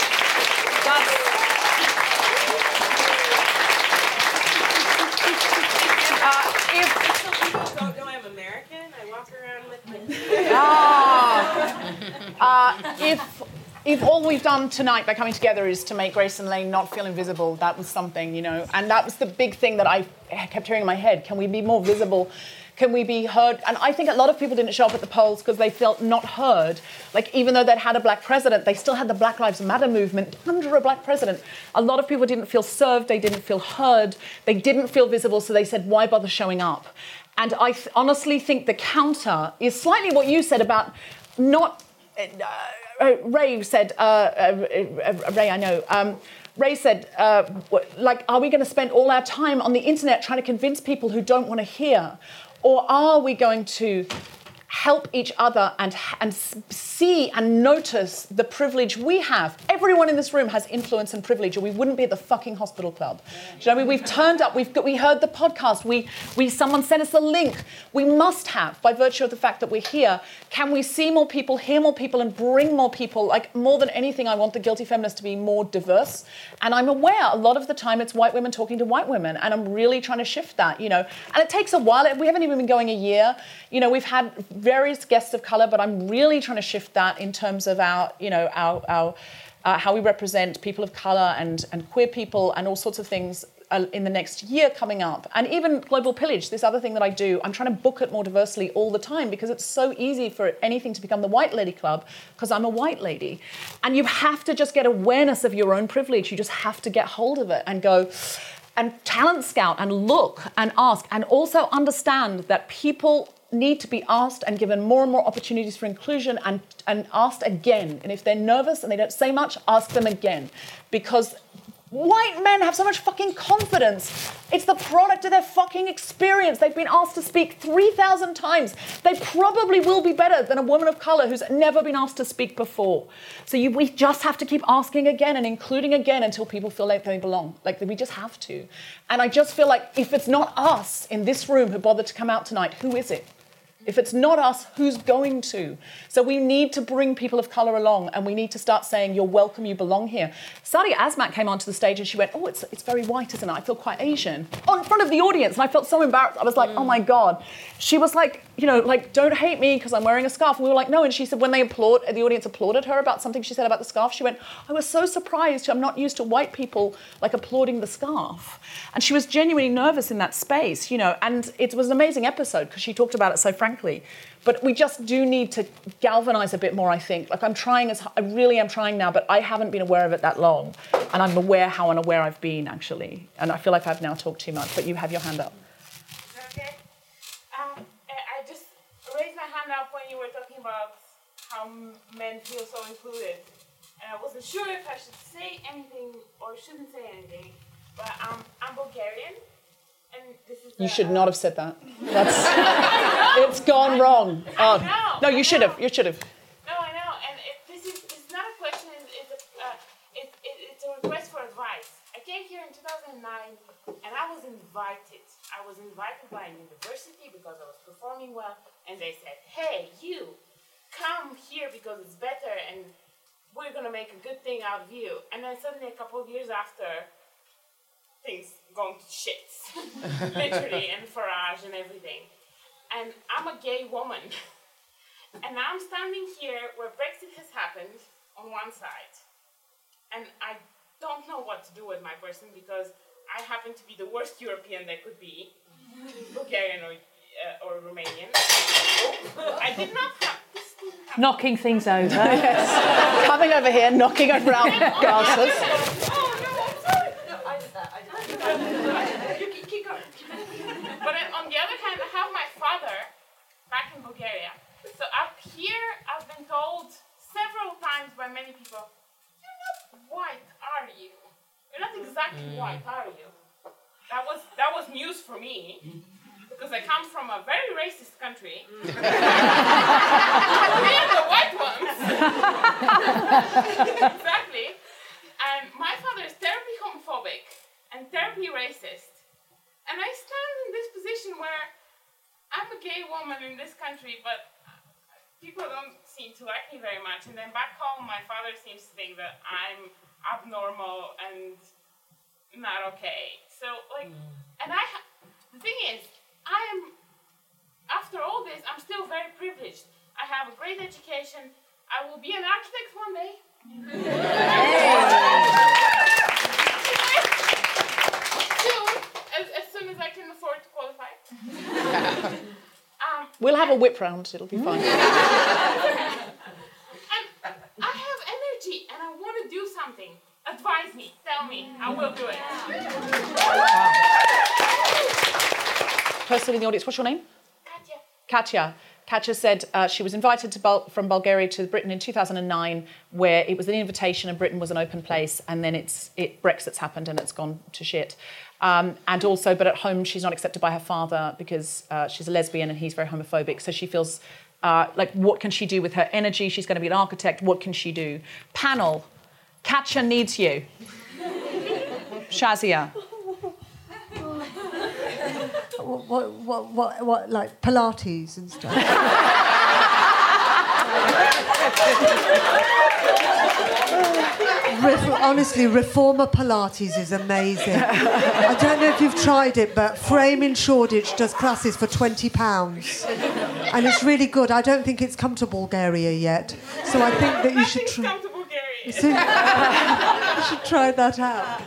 Uh, if don't know I'm American, I walk around with my. Ah. Uh, if if all we've done tonight by coming together is to make Graysen Lane not feel invisible, that was something, you know, and that was the big thing that I kept hearing in my head. Can we be more visible? Can we be heard? And I think a lot of people didn't show up at the polls because they felt not heard. Like even though they'd had a black president, they still had the Black Lives Matter movement under a black president. A lot of people didn't feel served. They didn't feel heard. They didn't feel visible. So they said, why bother showing up? And I th- honestly think the counter is slightly what you said about not. Uh, uh, Ray said, uh, uh, uh, Ray, I know. Um, Ray said, uh, like, are we going to spend all our time on the internet trying to convince people who don't want to hear? Or are we going to help each other and, and see and notice the privilege we have? Everyone in this room has influence and privilege, or we wouldn't be at the fucking hospital club. You know I mean? We've turned up, we've got, we heard the podcast, we, we, someone sent us a link. We must have, by virtue of the fact that we're here, can we see more people, hear more people, and bring more people? Like, more than anything, I want the guilty feminist to be more diverse. And I'm aware a lot of the time it's white women talking to white women, and I'm really trying to shift that, you know. And it takes a while. We haven't even been going a year. You know, we've had various guests of color, but I'm really trying to shift that in terms of our, you know, our, our uh, how we represent people of color and, and queer people and all sorts of things uh, in the next year coming up. And even Global Pillage, this other thing that I do, I'm trying to book it more diversely all the time because it's so easy for anything to become the white lady club because I'm a white lady. And you have to just get awareness of your own privilege. You just have to get hold of it and go, and talent scout and look and ask and also understand that people need to be asked and given more and more opportunities for inclusion and, and asked again. And if they're nervous and they don't say much, ask them again. Because white men have so much fucking confidence. It's the product of their fucking experience. They've been asked to speak 3,000 times. They probably will be better than a woman of color who's never been asked to speak before. So you, we just have to keep asking again and including again until people feel like they belong. Like we just have to. And I just feel like if it's not us in this room who bothered to come out tonight, who is it? If it's not us, who's going to? So we need to bring people of color along and we need to start saying, You're welcome, you belong here. Sadia Azmat came onto the stage and she went, Oh, it's, it's very white, isn't it? I feel quite Asian. On front of the audience. And I felt so embarrassed. I was like, mm. Oh my God. She was like, You know, like, don't hate me because I'm wearing a scarf. And we were like, No. And she said, When they applaud, the audience applauded her about something she said about the scarf, she went, I was so surprised. I'm not used to white people like applauding the scarf. And she was genuinely nervous in that space, you know. And it was an amazing episode because she talked about it so frankly. But we just do need to galvanize a bit more, I think. Like I'm trying as I really am trying now, but I haven't been aware of it that long. And I'm aware how unaware I've been actually. And I feel like I've now talked too much, but you have your hand up. Okay. Um, I I just raised my hand up when you were talking about how men feel so included. And I wasn't sure if I should say anything or shouldn't say anything. But um, I'm Bulgarian. You should not have said that. That's it's gone wrong. Oh, no, you should have. You should have. No, I know, and it, this is this is not a question. It's, it's a uh, it, it, it's a request for advice. I came here in 2009, and I was invited. I was invited by a university because I was performing well, and they said, "Hey, you, come here because it's better, and we're gonna make a good thing out of you." And then suddenly, a couple of years after, things gone to shit, literally, and Farage and everything. And I'm a gay woman. And I'm standing here where Brexit has happened on one side, and I don't know what to do with my person because I happen to be the worst European there could be, Bulgarian or, uh, or Romanian. I did not have this. didn't happen. Knocking things over. Yes. Coming over here, knocking around glasses. But on the other hand, I have my father back in Bulgaria. So up here, I've been told several times by many people, "You're not white, are you? You're not exactly Mm. white, are you?" That was that was news for me because I come from a very racist country. We're the white ones. exactly. And my father is terribly homophobic and terribly racist. And I stand in this position where I'm a gay woman in this country, but people don't seem to like me very much. And then back home, my father seems to think that I'm abnormal and not okay. So, like, mm. and I, ha- the thing is, I am, after all this, I'm still very privileged. I have a great education. I will be an architect one day. Soon, as, as soon as I can afford to qualify. Um, We'll have a whip round. It'll be fine. and I have energy and I want to do something. Advise me, tell me, I will do it. Person in the audience, what's your name? Katya. Katya said uh, she was invited Bul- from Bulgaria to Britain in 2009, where it was an invitation and Britain was an open place, and then it's it Brexit's happened and it's gone to shit. Um, and also, but at home she's not accepted by her father because uh, she's a lesbian and he's very homophobic. So she feels uh, like, what can she do with her energy? She's going to be an architect. What can she do? Panel. Katya needs you. Shazia. What, what, what, what, what, like Pilates and stuff? Ref- honestly, Reformer Pilates is amazing. I don't know if you've tried it, but Frame in Shoreditch does classes for £20. And it's really good. I don't think it's come to Bulgaria yet. So I think that you should try. So- you should try that out.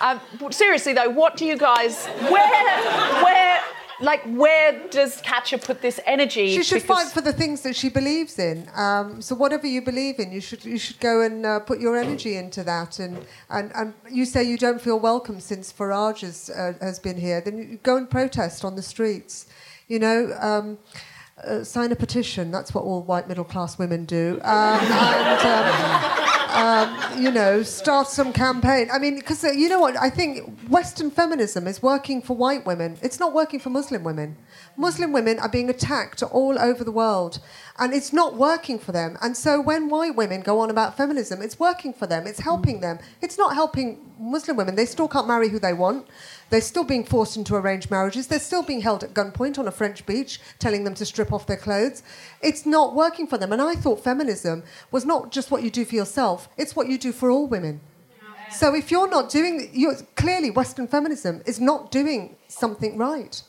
Um, seriously though, what do you guys? Where, where, like, where does Katya put this energy? She should Because- fight for the things that she believes in. Um, so whatever you believe in, you should you should go and uh, put your energy into that. And, and and you say you don't feel welcome since Farage has, uh, has been here. Then you go and protest on the streets. You know. Um, uh, sign a petition. That's what all white middle class women do. Um, and, um, you know, start some campaign. I mean, because uh, you know what? I think Western feminism is working for white women. It's not working for Muslim women. Muslim women are being attacked all over the world, and it's not working for them. And so when white women go on about feminism, it's working for them. It's helping them. It's not helping Muslim women. They still can't marry who they want. They're still being forced into arranged marriages. They're still being held at gunpoint on a French beach, telling them to strip off their clothes. It's not working for them. And I thought feminism was not just what you do for yourself, it's what you do for all women. So if you're not doing, you're, clearly Western feminism is not doing something right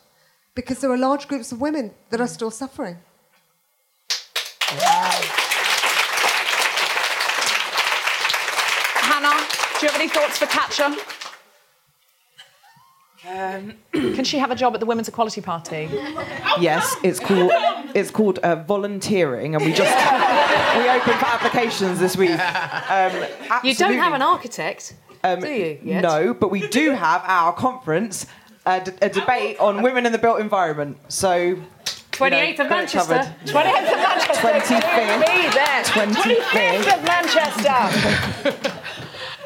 because there are large groups of women that are still suffering. Hannah, do you have any thoughts for Katya? Um, Can she have a job at the Women's Equality Party? Yes, it's called it's called uh, volunteering, and we just we opened for applications this week. Um, You don't have an architect, Um, do you? Yet? No, but we do have our conference, a, d- a debate on women in the built environment. So. you know, 28th of got it Manchester. covered. 28th of Manchester. 25th. Be 25th. of Manchester.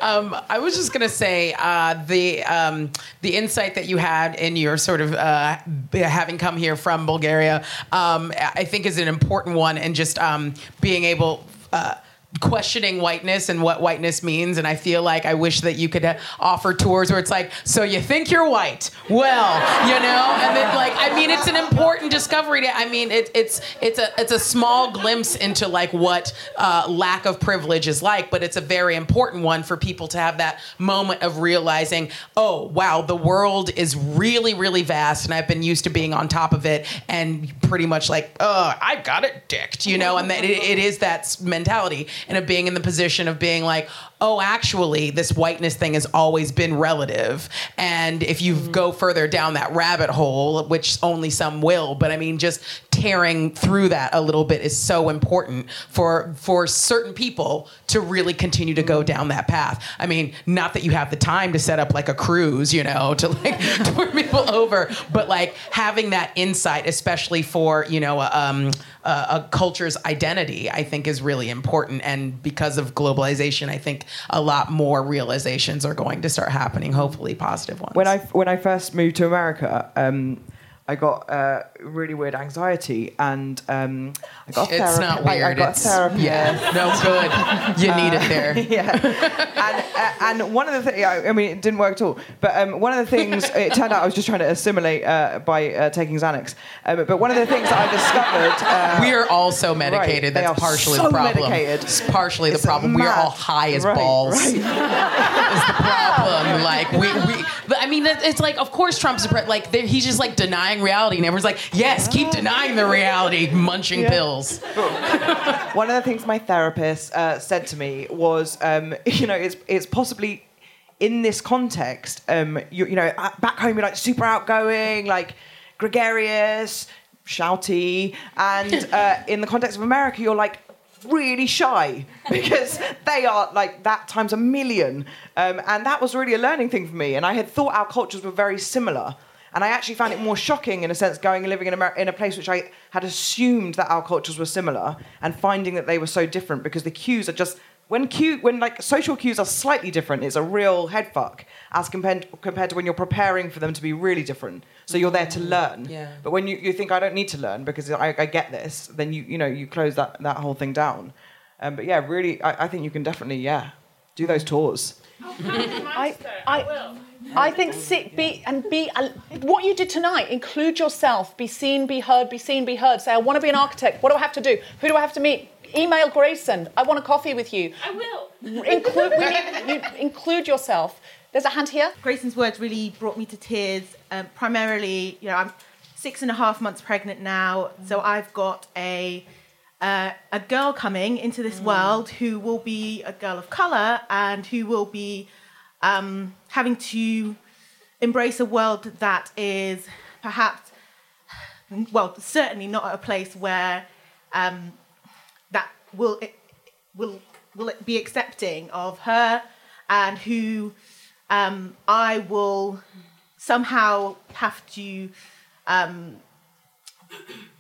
Um, I was just gonna say uh, the um, the insight that you had in your sort of uh, having come here from Bulgaria, um, I think is an important one, and just um, being able. Uh, questioning whiteness and what whiteness means. And i feel like i wish that you could uh, offer tours where it's like so you think you're white? Well you know? And then like i mean it's an important discovery to, i mean it, it's it's a it's a small glimpse into like what uh, lack of privilege is like but it's a very important one for people to have that moment of realizing oh wow the world is really really vast and i've been used to being on top of it and pretty much like oh I've got it dicked you know? And that it, it is that mentality and of being in the position of being like oh actually this whiteness thing has always been relative. And if you go further down that rabbit hole which only some will but i mean just tearing through that a little bit is so important for for certain people to really continue to go down that path. I mean not that you have the time to set up like a cruise you know to like tour people over but like having that insight especially for you know um, a, a culture's identity i think is really important. And because of globalization i think a lot more realizations are going to start happening hopefully positive ones. When I when I first moved to America, um, I got uh, really weird anxiety, and um, I got a It's not I- I, weird, got it's- therapist. yeah, no, good. You need it there. yeah, and uh, and one of the things, I mean, it didn't work at all. But um, one of the things, it turned out I was just trying to assimilate uh, by uh, taking Xanax. Um, but one of the things that I discovered, uh, we are all so medicated. Right, That's partially so the problem. medicated. It's partially It's the problem. We are all high as Right, balls. right. is the problem. Like we, we but I mean, it's like, of course, Trump's depre- like he's just like denying reality, and everyone's like, yes, keep denying the reality, munching Yeah. pills. One of the things my therapist uh, said to me was, um, you know, it's it's possibly in this context, um, you, you know, uh, back home you're like super outgoing, like gregarious, shouty, and uh, in the context of America you're like really shy because they are like that times a million, um, and that was really a learning thing for me. And I had thought our cultures were very similar. And I actually found it more shocking, in a sense, going and living in, Amer- in a place which I had assumed that our cultures were similar, and finding that they were so different because the cues are just when cue when like social cues are slightly different, it's a real head fuck as compared compared to when you're preparing for them to be really different. So you're there to learn. Yeah. But when you, you think I don't need to learn because I, I get this, then you you know you close that that whole thing down. Um, but yeah, really, I, I think you can definitely yeah do those tours. I, I, I think sit, be and be uh, what you did tonight. Include yourself. Be seen, be heard. Be seen, be heard. Say, I want to be an architect. What do I have to do? Who do I have to meet? Email Graysen. I want a coffee with you. I will. Include, we need, you, include yourself. There's a hand here. Graysen's words really brought me to tears. Um, primarily, you know, I'm six and a half months pregnant now, so I've got a uh, a girl coming into this world who will be a girl of color and who will be um, having to embrace a world that is perhaps, well, certainly not at a place where um, will will will it be accepting of her and who um, I will somehow have to um,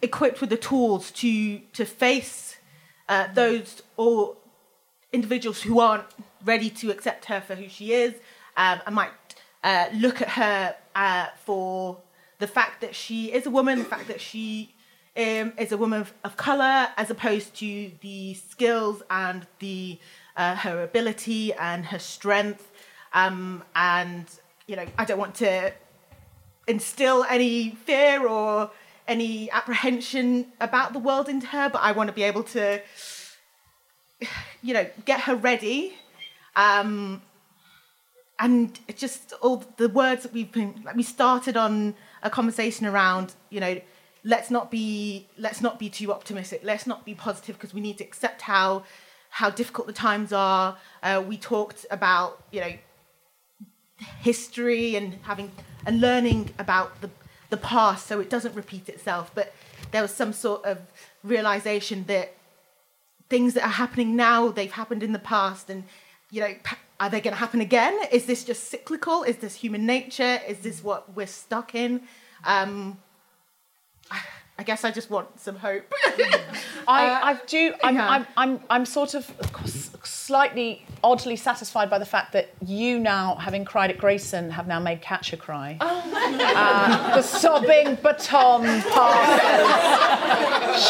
equipped with the tools to to face uh, those or individuals who aren't ready to accept her for who she is. Um, and might uh, look at her uh, for the fact that she is a woman, the fact that she um, is a woman of, of color, as opposed to the skills and the uh, her ability and her strength. Um, and you know, I don't want to instill any fear or any apprehension about the world into her, but I want to be able to, you know, get her ready. Um, and just all the words that we've been like we started on a conversation around, you know, let's not be let's not be too optimistic. Let's not be positive because we need to accept how how difficult the times are. Uh, we talked about, you know, history and having and learning about the the past so it doesn't repeat itself. But there was some sort of realization that things that are happening now they've happened in the past, and you know, are they going to happen again? Is this just cyclical? Is this human nature? Is this what we're stuck in? Um, I guess I just want some hope. I, I do. I'm, I'm, I'm, I'm sort of s- slightly oddly satisfied by the fact that you now, having cried at Graysen, have now made Katya cry. Uh, the sobbing baton passes.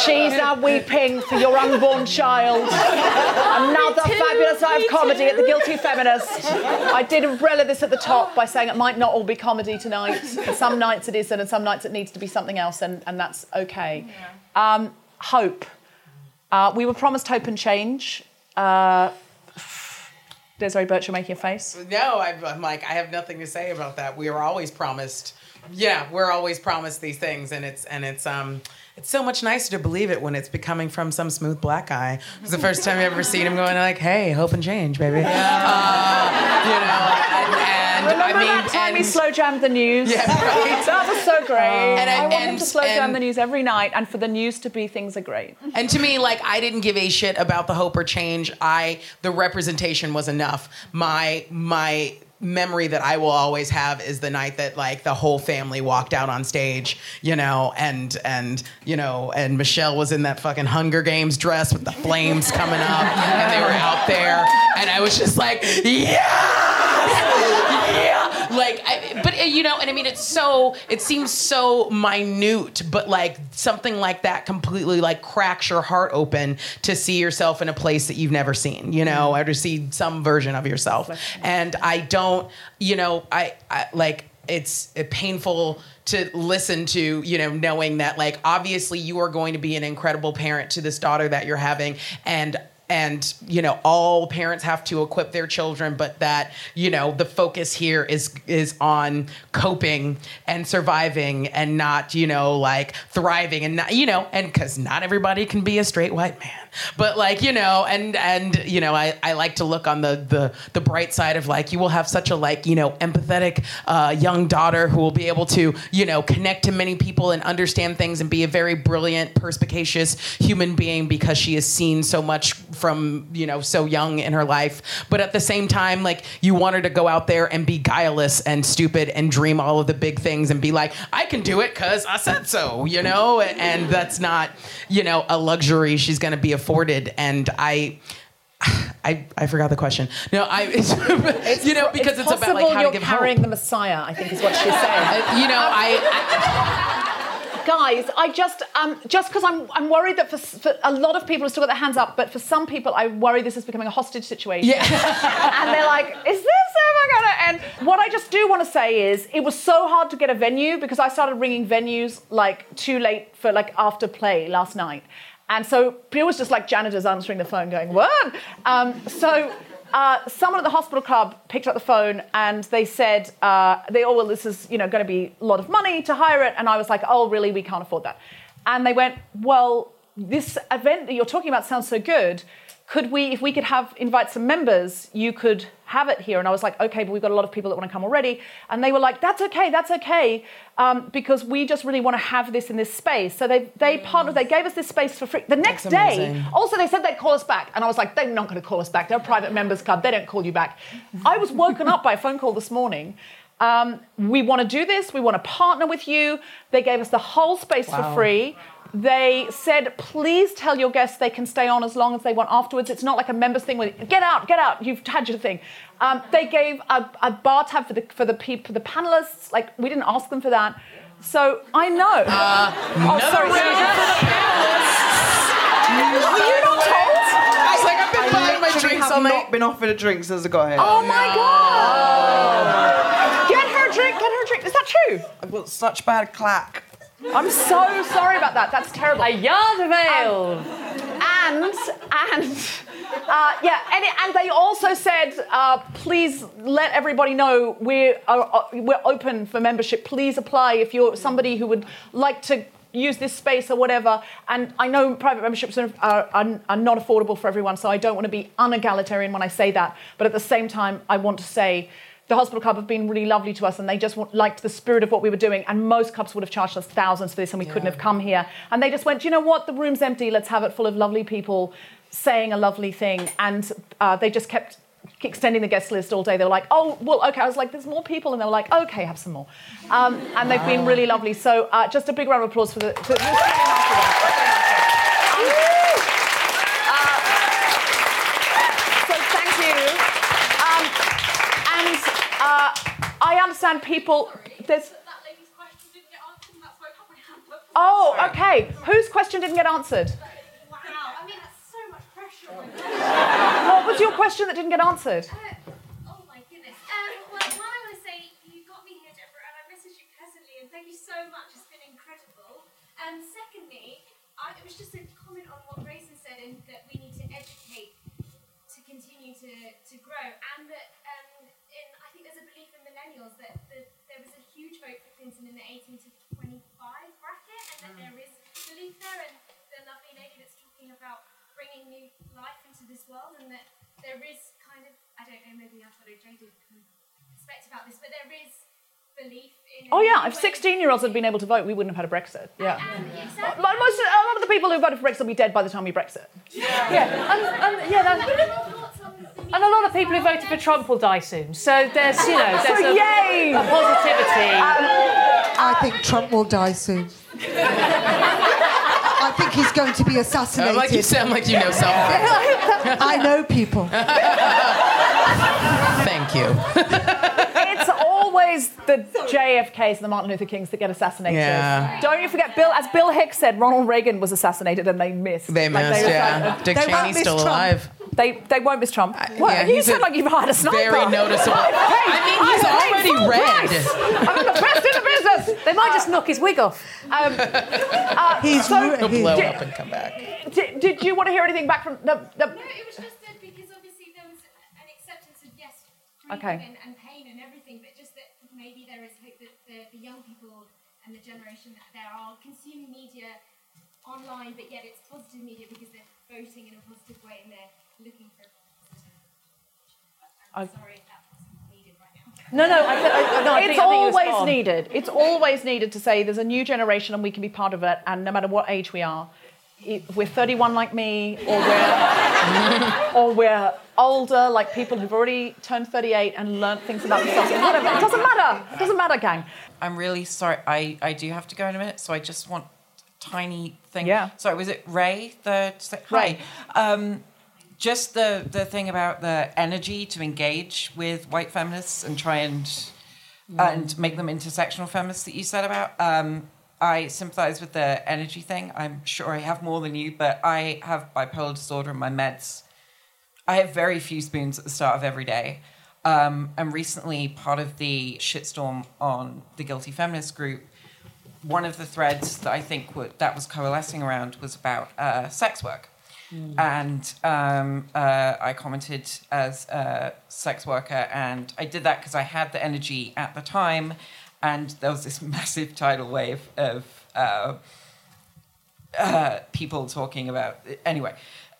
She's now weeping for your unborn child. Another fabulous night of comedy at the Guilty Feminist. I did umbrella this at the top by saying it might not all be comedy tonight. Some nights it isn't, and some nights it needs to be something else, and, and that's okay. Um, hope. Uh, we were promised hope and change. Uh, Desiree Burch, you're making a face. No, I'm, I'm like, I have nothing to say about that. We were always promised. Yeah, we're always promised these things, and it's and it's um it's so much nicer to believe it when it's becoming from some smooth black guy. It's the first time I've ever seen him going like, "Hey, hope and change, baby." Uh, you know, and, and Remember I mean, that time he slow jammed the news? Yeah, right. That was so great. And I- I want him to slow jam the news every night, and for the news to be things are great. And to me, like I didn't give a shit about the hope or change. I the representation was enough. My my memory that I will always have is the night that like the whole family walked out on stage, you know, and and you know, and Michelle was in that fucking Hunger Games dress with the flames coming up, and they were out there, and I was just like, yeah, like, I, but uh, you know, and I mean, it's so, it seems so minute, but like something like that completely like cracks your heart open to see yourself in a place that you've never seen, you know, or to see some version of yourself. And I don't, you know, I, I like, it's uh, painful to listen to, you know, knowing that like obviously you are going to be an incredible parent to this daughter that you're having and and you know all parents have to equip their children but that you know the focus here is is on coping and surviving and not you know like thriving and not you know and because not everybody can be a straight white man but like you know and and you know I, I like to look on the the the bright side of like you will have such a like you know empathetic uh, young daughter who will be able to you know connect to many people and understand things and be a very brilliant perspicacious human being because she has seen so much from you know so young in her life. But at the same time like you want her to go out there and be guileless and stupid and dream all of the big things and be like i can do it because i said so you know? And that's not you know a luxury she's going to be afforded and i I, I forgot the question. No, I it's, you know because it's, about like how to you're give carrying hope. the Messiah. I think is what she's saying. Uh, you know, I, guys, I just um, just because I'm I'm worried that for, for a lot of people have still got their hands up, but for some people, I worry this is becoming a hostage situation. Yeah. and they're like, is this ever gonna end? What I just do want to say is, it was so hard to get a venue because I started ringing venues like too late for like after play last night, and so it was just like janitors answering the phone, going, what? Um, so uh, someone at the hospital club picked up the phone and they said, uh, they, oh, well, this is, you know, going to be a lot of money to hire it. And I was like, oh, really? We can't afford that. And they went, well, this event that you're talking about sounds so good. Could we, if we could have, invite some members, you could have it here. And I was like, okay, but we've got a lot of people that want to come already. And they were like, that's okay, that's okay, um, because we just really want to have this in this space. So they, they partnered, they gave us this space for free. The next That's day, amazing. also, they said they'd call us back. And I was like, they're not going to call us back. They're a private members club. They don't call you back. I was woken up by a phone call this morning. Um, we want to do this. We want to partner with you. They gave us the whole space Wow. for free. They said, please tell your guests they can stay on as long as they want afterwards. It's not like a members thing where get out, get out, you've had your thing. Um, they gave a, a bar tab for the for the peop, for the panelists. Like we didn't ask them for that. So I know. Uh, oh, sorry, Susan. Were you not told? I was like, I've been buying my drinks. have I've not- not been offered a drink since I got here. Oh my god! Get her a drink. Get her a drink. Is that true? I've got such bad clack. I'm so sorry about that. That's terrible. A yard of ale. and and uh, yeah, and, and they also said, uh, please let everybody know we're uh, uh, we're open for membership. Please apply if you're somebody who would like to use this space or whatever. And I know private memberships are, are, are, are not affordable for everyone, so I don't want to be unegalitarian when I say that. But at the same time, I want to say. The hospital club have been really lovely to us, and they just want, liked the spirit of what we were doing. And most clubs would have charged us thousands for this, and we couldn't have come here. And they just went, you know what? The room's empty. Let's have it full of lovely people saying a lovely thing. And uh, they just kept extending the guest list all day. They were like, "Oh, well, okay." I was like, "There's more people," and they were like, "Okay, have some more." Um, and they've been really lovely. So uh, just a big round of applause for the. For so thank you. Um, and uh, I understand people. There's. Oh, okay. Whose question didn't get answered? Wow. I mean, that's so much pressure. What was your question that didn't get answered? Oh my goodness. Um, well, one, I want to say you got me here, Deborah, and I messaged you personally, and thank you so much. It's been incredible. And secondly, I, it was just a comment on what Graysen said, and that we need to educate to continue to, to grow, and that millennials that, that there was a huge vote for Clinton in the 18 to 25 bracket, and that mm. there is belief there, and the lovely lady that's talking about bringing new life into this world, and that there is kind of, I don't know, maybe I've got a jaded kind of perspective about this, but there is belief in. Oh yeah, if 16-year-olds had been able to vote, we wouldn't have had a Brexit. Yeah. Exactly. Most, a lot of the people who voted for Brexit will be dead by the time we Brexit. Yeah, and, and yeah, that, and a lot of people who voted for Trump will die soon. So there's, you know, So there's a, yay! a positivity. I think Trump will die soon. I think he's going to be assassinated. Uh, like you sound like you know something. I know people. Thank you. It's always the JFKs and the Martin Luther Kings that get assassinated. Yeah. Don't you forget, Bill, as Bill Hicks said, Ronald Reagan was assassinated and they missed. They missed, were yeah. like, Dick they Cheney's still Trump. alive. They, they won't miss Trump. What? yeah, you he's sound like you've hired a sniper. very noticeable- I've I mean, he's I've already red. I'm the best in the business. They might just knock his wig off. Um, uh, He's so, ru- He'll blow did, up and come back. did, did you want to hear anything back from the, the No, it was just that because obviously there was an acceptance of yes, grief Okay. and, and pain and everything, but just that maybe there is hope that the, the young people and the generation that there are consuming media online, but yet it's positive media because they're voting in a positive way and they're looking for. I'm I- sorry if that's needed right now. No, no, I, I, no, I it's think, I think it always needed. It's always needed to say there's a new generation and we can be part of it. And no matter what age we are, if we're 31 like me, or we're or we're older like people who've already turned 38 and learned things about themselves. Whatever. It doesn't matter. It doesn't matter, gang. I'm really sorry. I, I do have to go in a minute, so I just want tiny thing. Yeah. Sorry, was it Ray? The Ray. Hi. Um, just the the thing about the energy to engage with white feminists and try and and make them intersectional feminists that you said about. Um, I sympathize with the energy thing. I'm sure I have more than you, but I have bipolar disorder and my meds. I have very few spoons at the start of every day. Um, and recently, part of the shitstorm on the Guilty Feminist group, one of the threads that I think wa- that was coalescing around was about uh, sex work. And um, uh, I commented as a sex worker, and I did that because I had the energy at the time, and there was this massive tidal wave of uh, uh, people talking about anyway,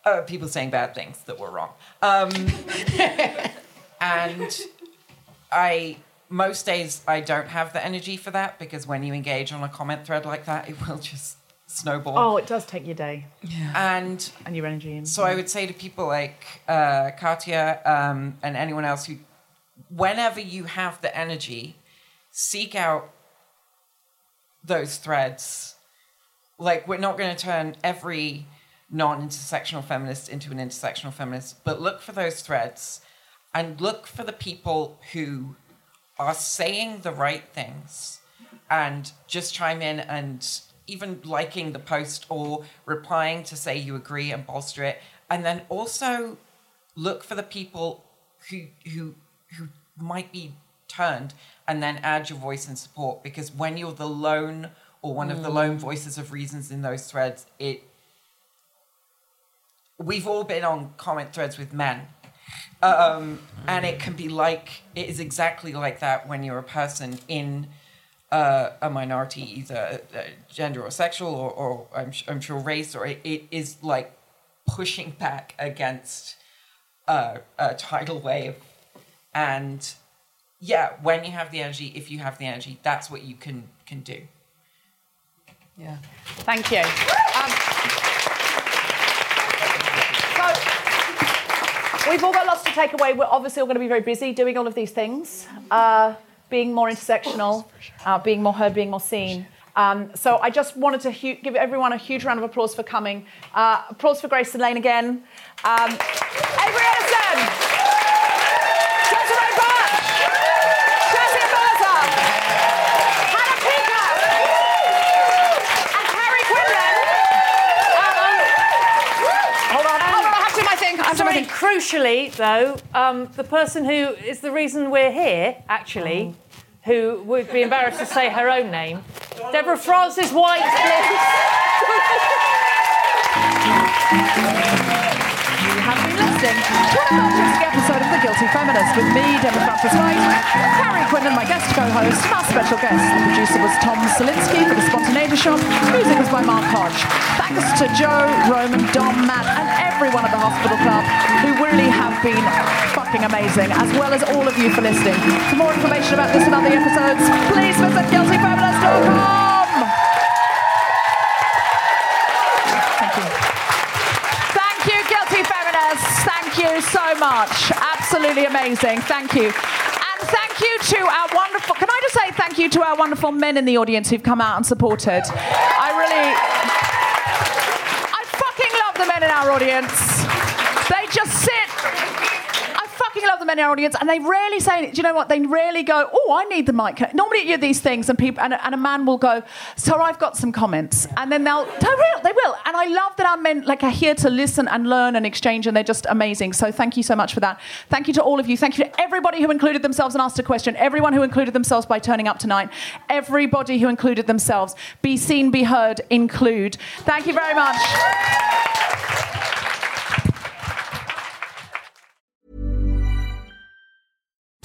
uh, people saying bad things that were wrong. Um, and I most days I don't have the energy for that because when you engage on a comment thread like that, it will just snowball. Oh, it does take your day Yeah. And and your energy. In. so I would say to people like uh, Katya um, and anyone else who, whenever you have the energy, seek out those threads like we're not going to turn every non-intersectional feminist into an intersectional feminist, but look for those threads and look for the people who are saying the right things and just chime in and even liking the post or replying to say you agree and bolster it. And then also look for the people who who who might be turned and then add your voice and support because when you're the lone or one of the lone mm. voices of reasons in those threads it we've all been on comment threads with men um, and it can be like it is exactly like that when you're a person in uh, a minority either uh, gender or sexual or, or I'm, I'm sure race or it, it is like pushing back against uh, a tidal wave and yeah when you have the energy if you have the energy that's what you can can do Yeah. Thank you. Um, we've all got lots to take away. We're obviously all going to be very busy doing all of these things, uh, being more intersectional, uh, being more heard, being more seen. Um, so I just wanted to hu- give everyone a huge round of applause for coming. Uh, applause for Graysen Lane again. Um, Avery Edison, Desiree Burch, Shazia Mirza, Hannah Peaker, and Carrie Quinlan. Hold on, hold on, I have to do my thing. I'm Sorry, sorry. Crucially, though, um, the person who is the reason we're here, actually, who would be embarrassed to say her own name, Deborah Frances-White, You have been listening Guilty Feminist with me, Deborah Frances-White, Carrie Quinlan, my guest co-host, and our special guest. The producer was Tom Salinsky for the Spontaneity Shop. Music was by Mark Hodge. Thanks to Joe, Roman, Dom, Matt, and everyone at the Hospital Club who really have been fucking amazing, as well as all of you for listening. For more information about this and other episodes, please visit guiltyfeminist.com. Thank you. Thank you, Guilty Feminists. Thank you so much. Absolutely amazing. Thank you. And thank you to our wonderful, can I just say thank you to our wonderful men in the audience who've come out and supported. I really, I fucking love the men in our audience. They just sit. I fucking love the men in our audience, and they rarely say, do you know what? They rarely go, oh, I need the mic. Normally, you these things, and people, and, a- and a man will go, so I've got some comments, and then they'll, they will, they will. And I love that our men like are here to listen and learn and exchange, and they're just amazing. So thank you so much for that. Thank you to all of you. Thank you to everybody who included themselves and asked a question. Everyone who included themselves by turning up tonight. Everybody who included themselves. Be seen, be heard, include. Thank you very much.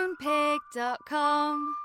Moonpig.com.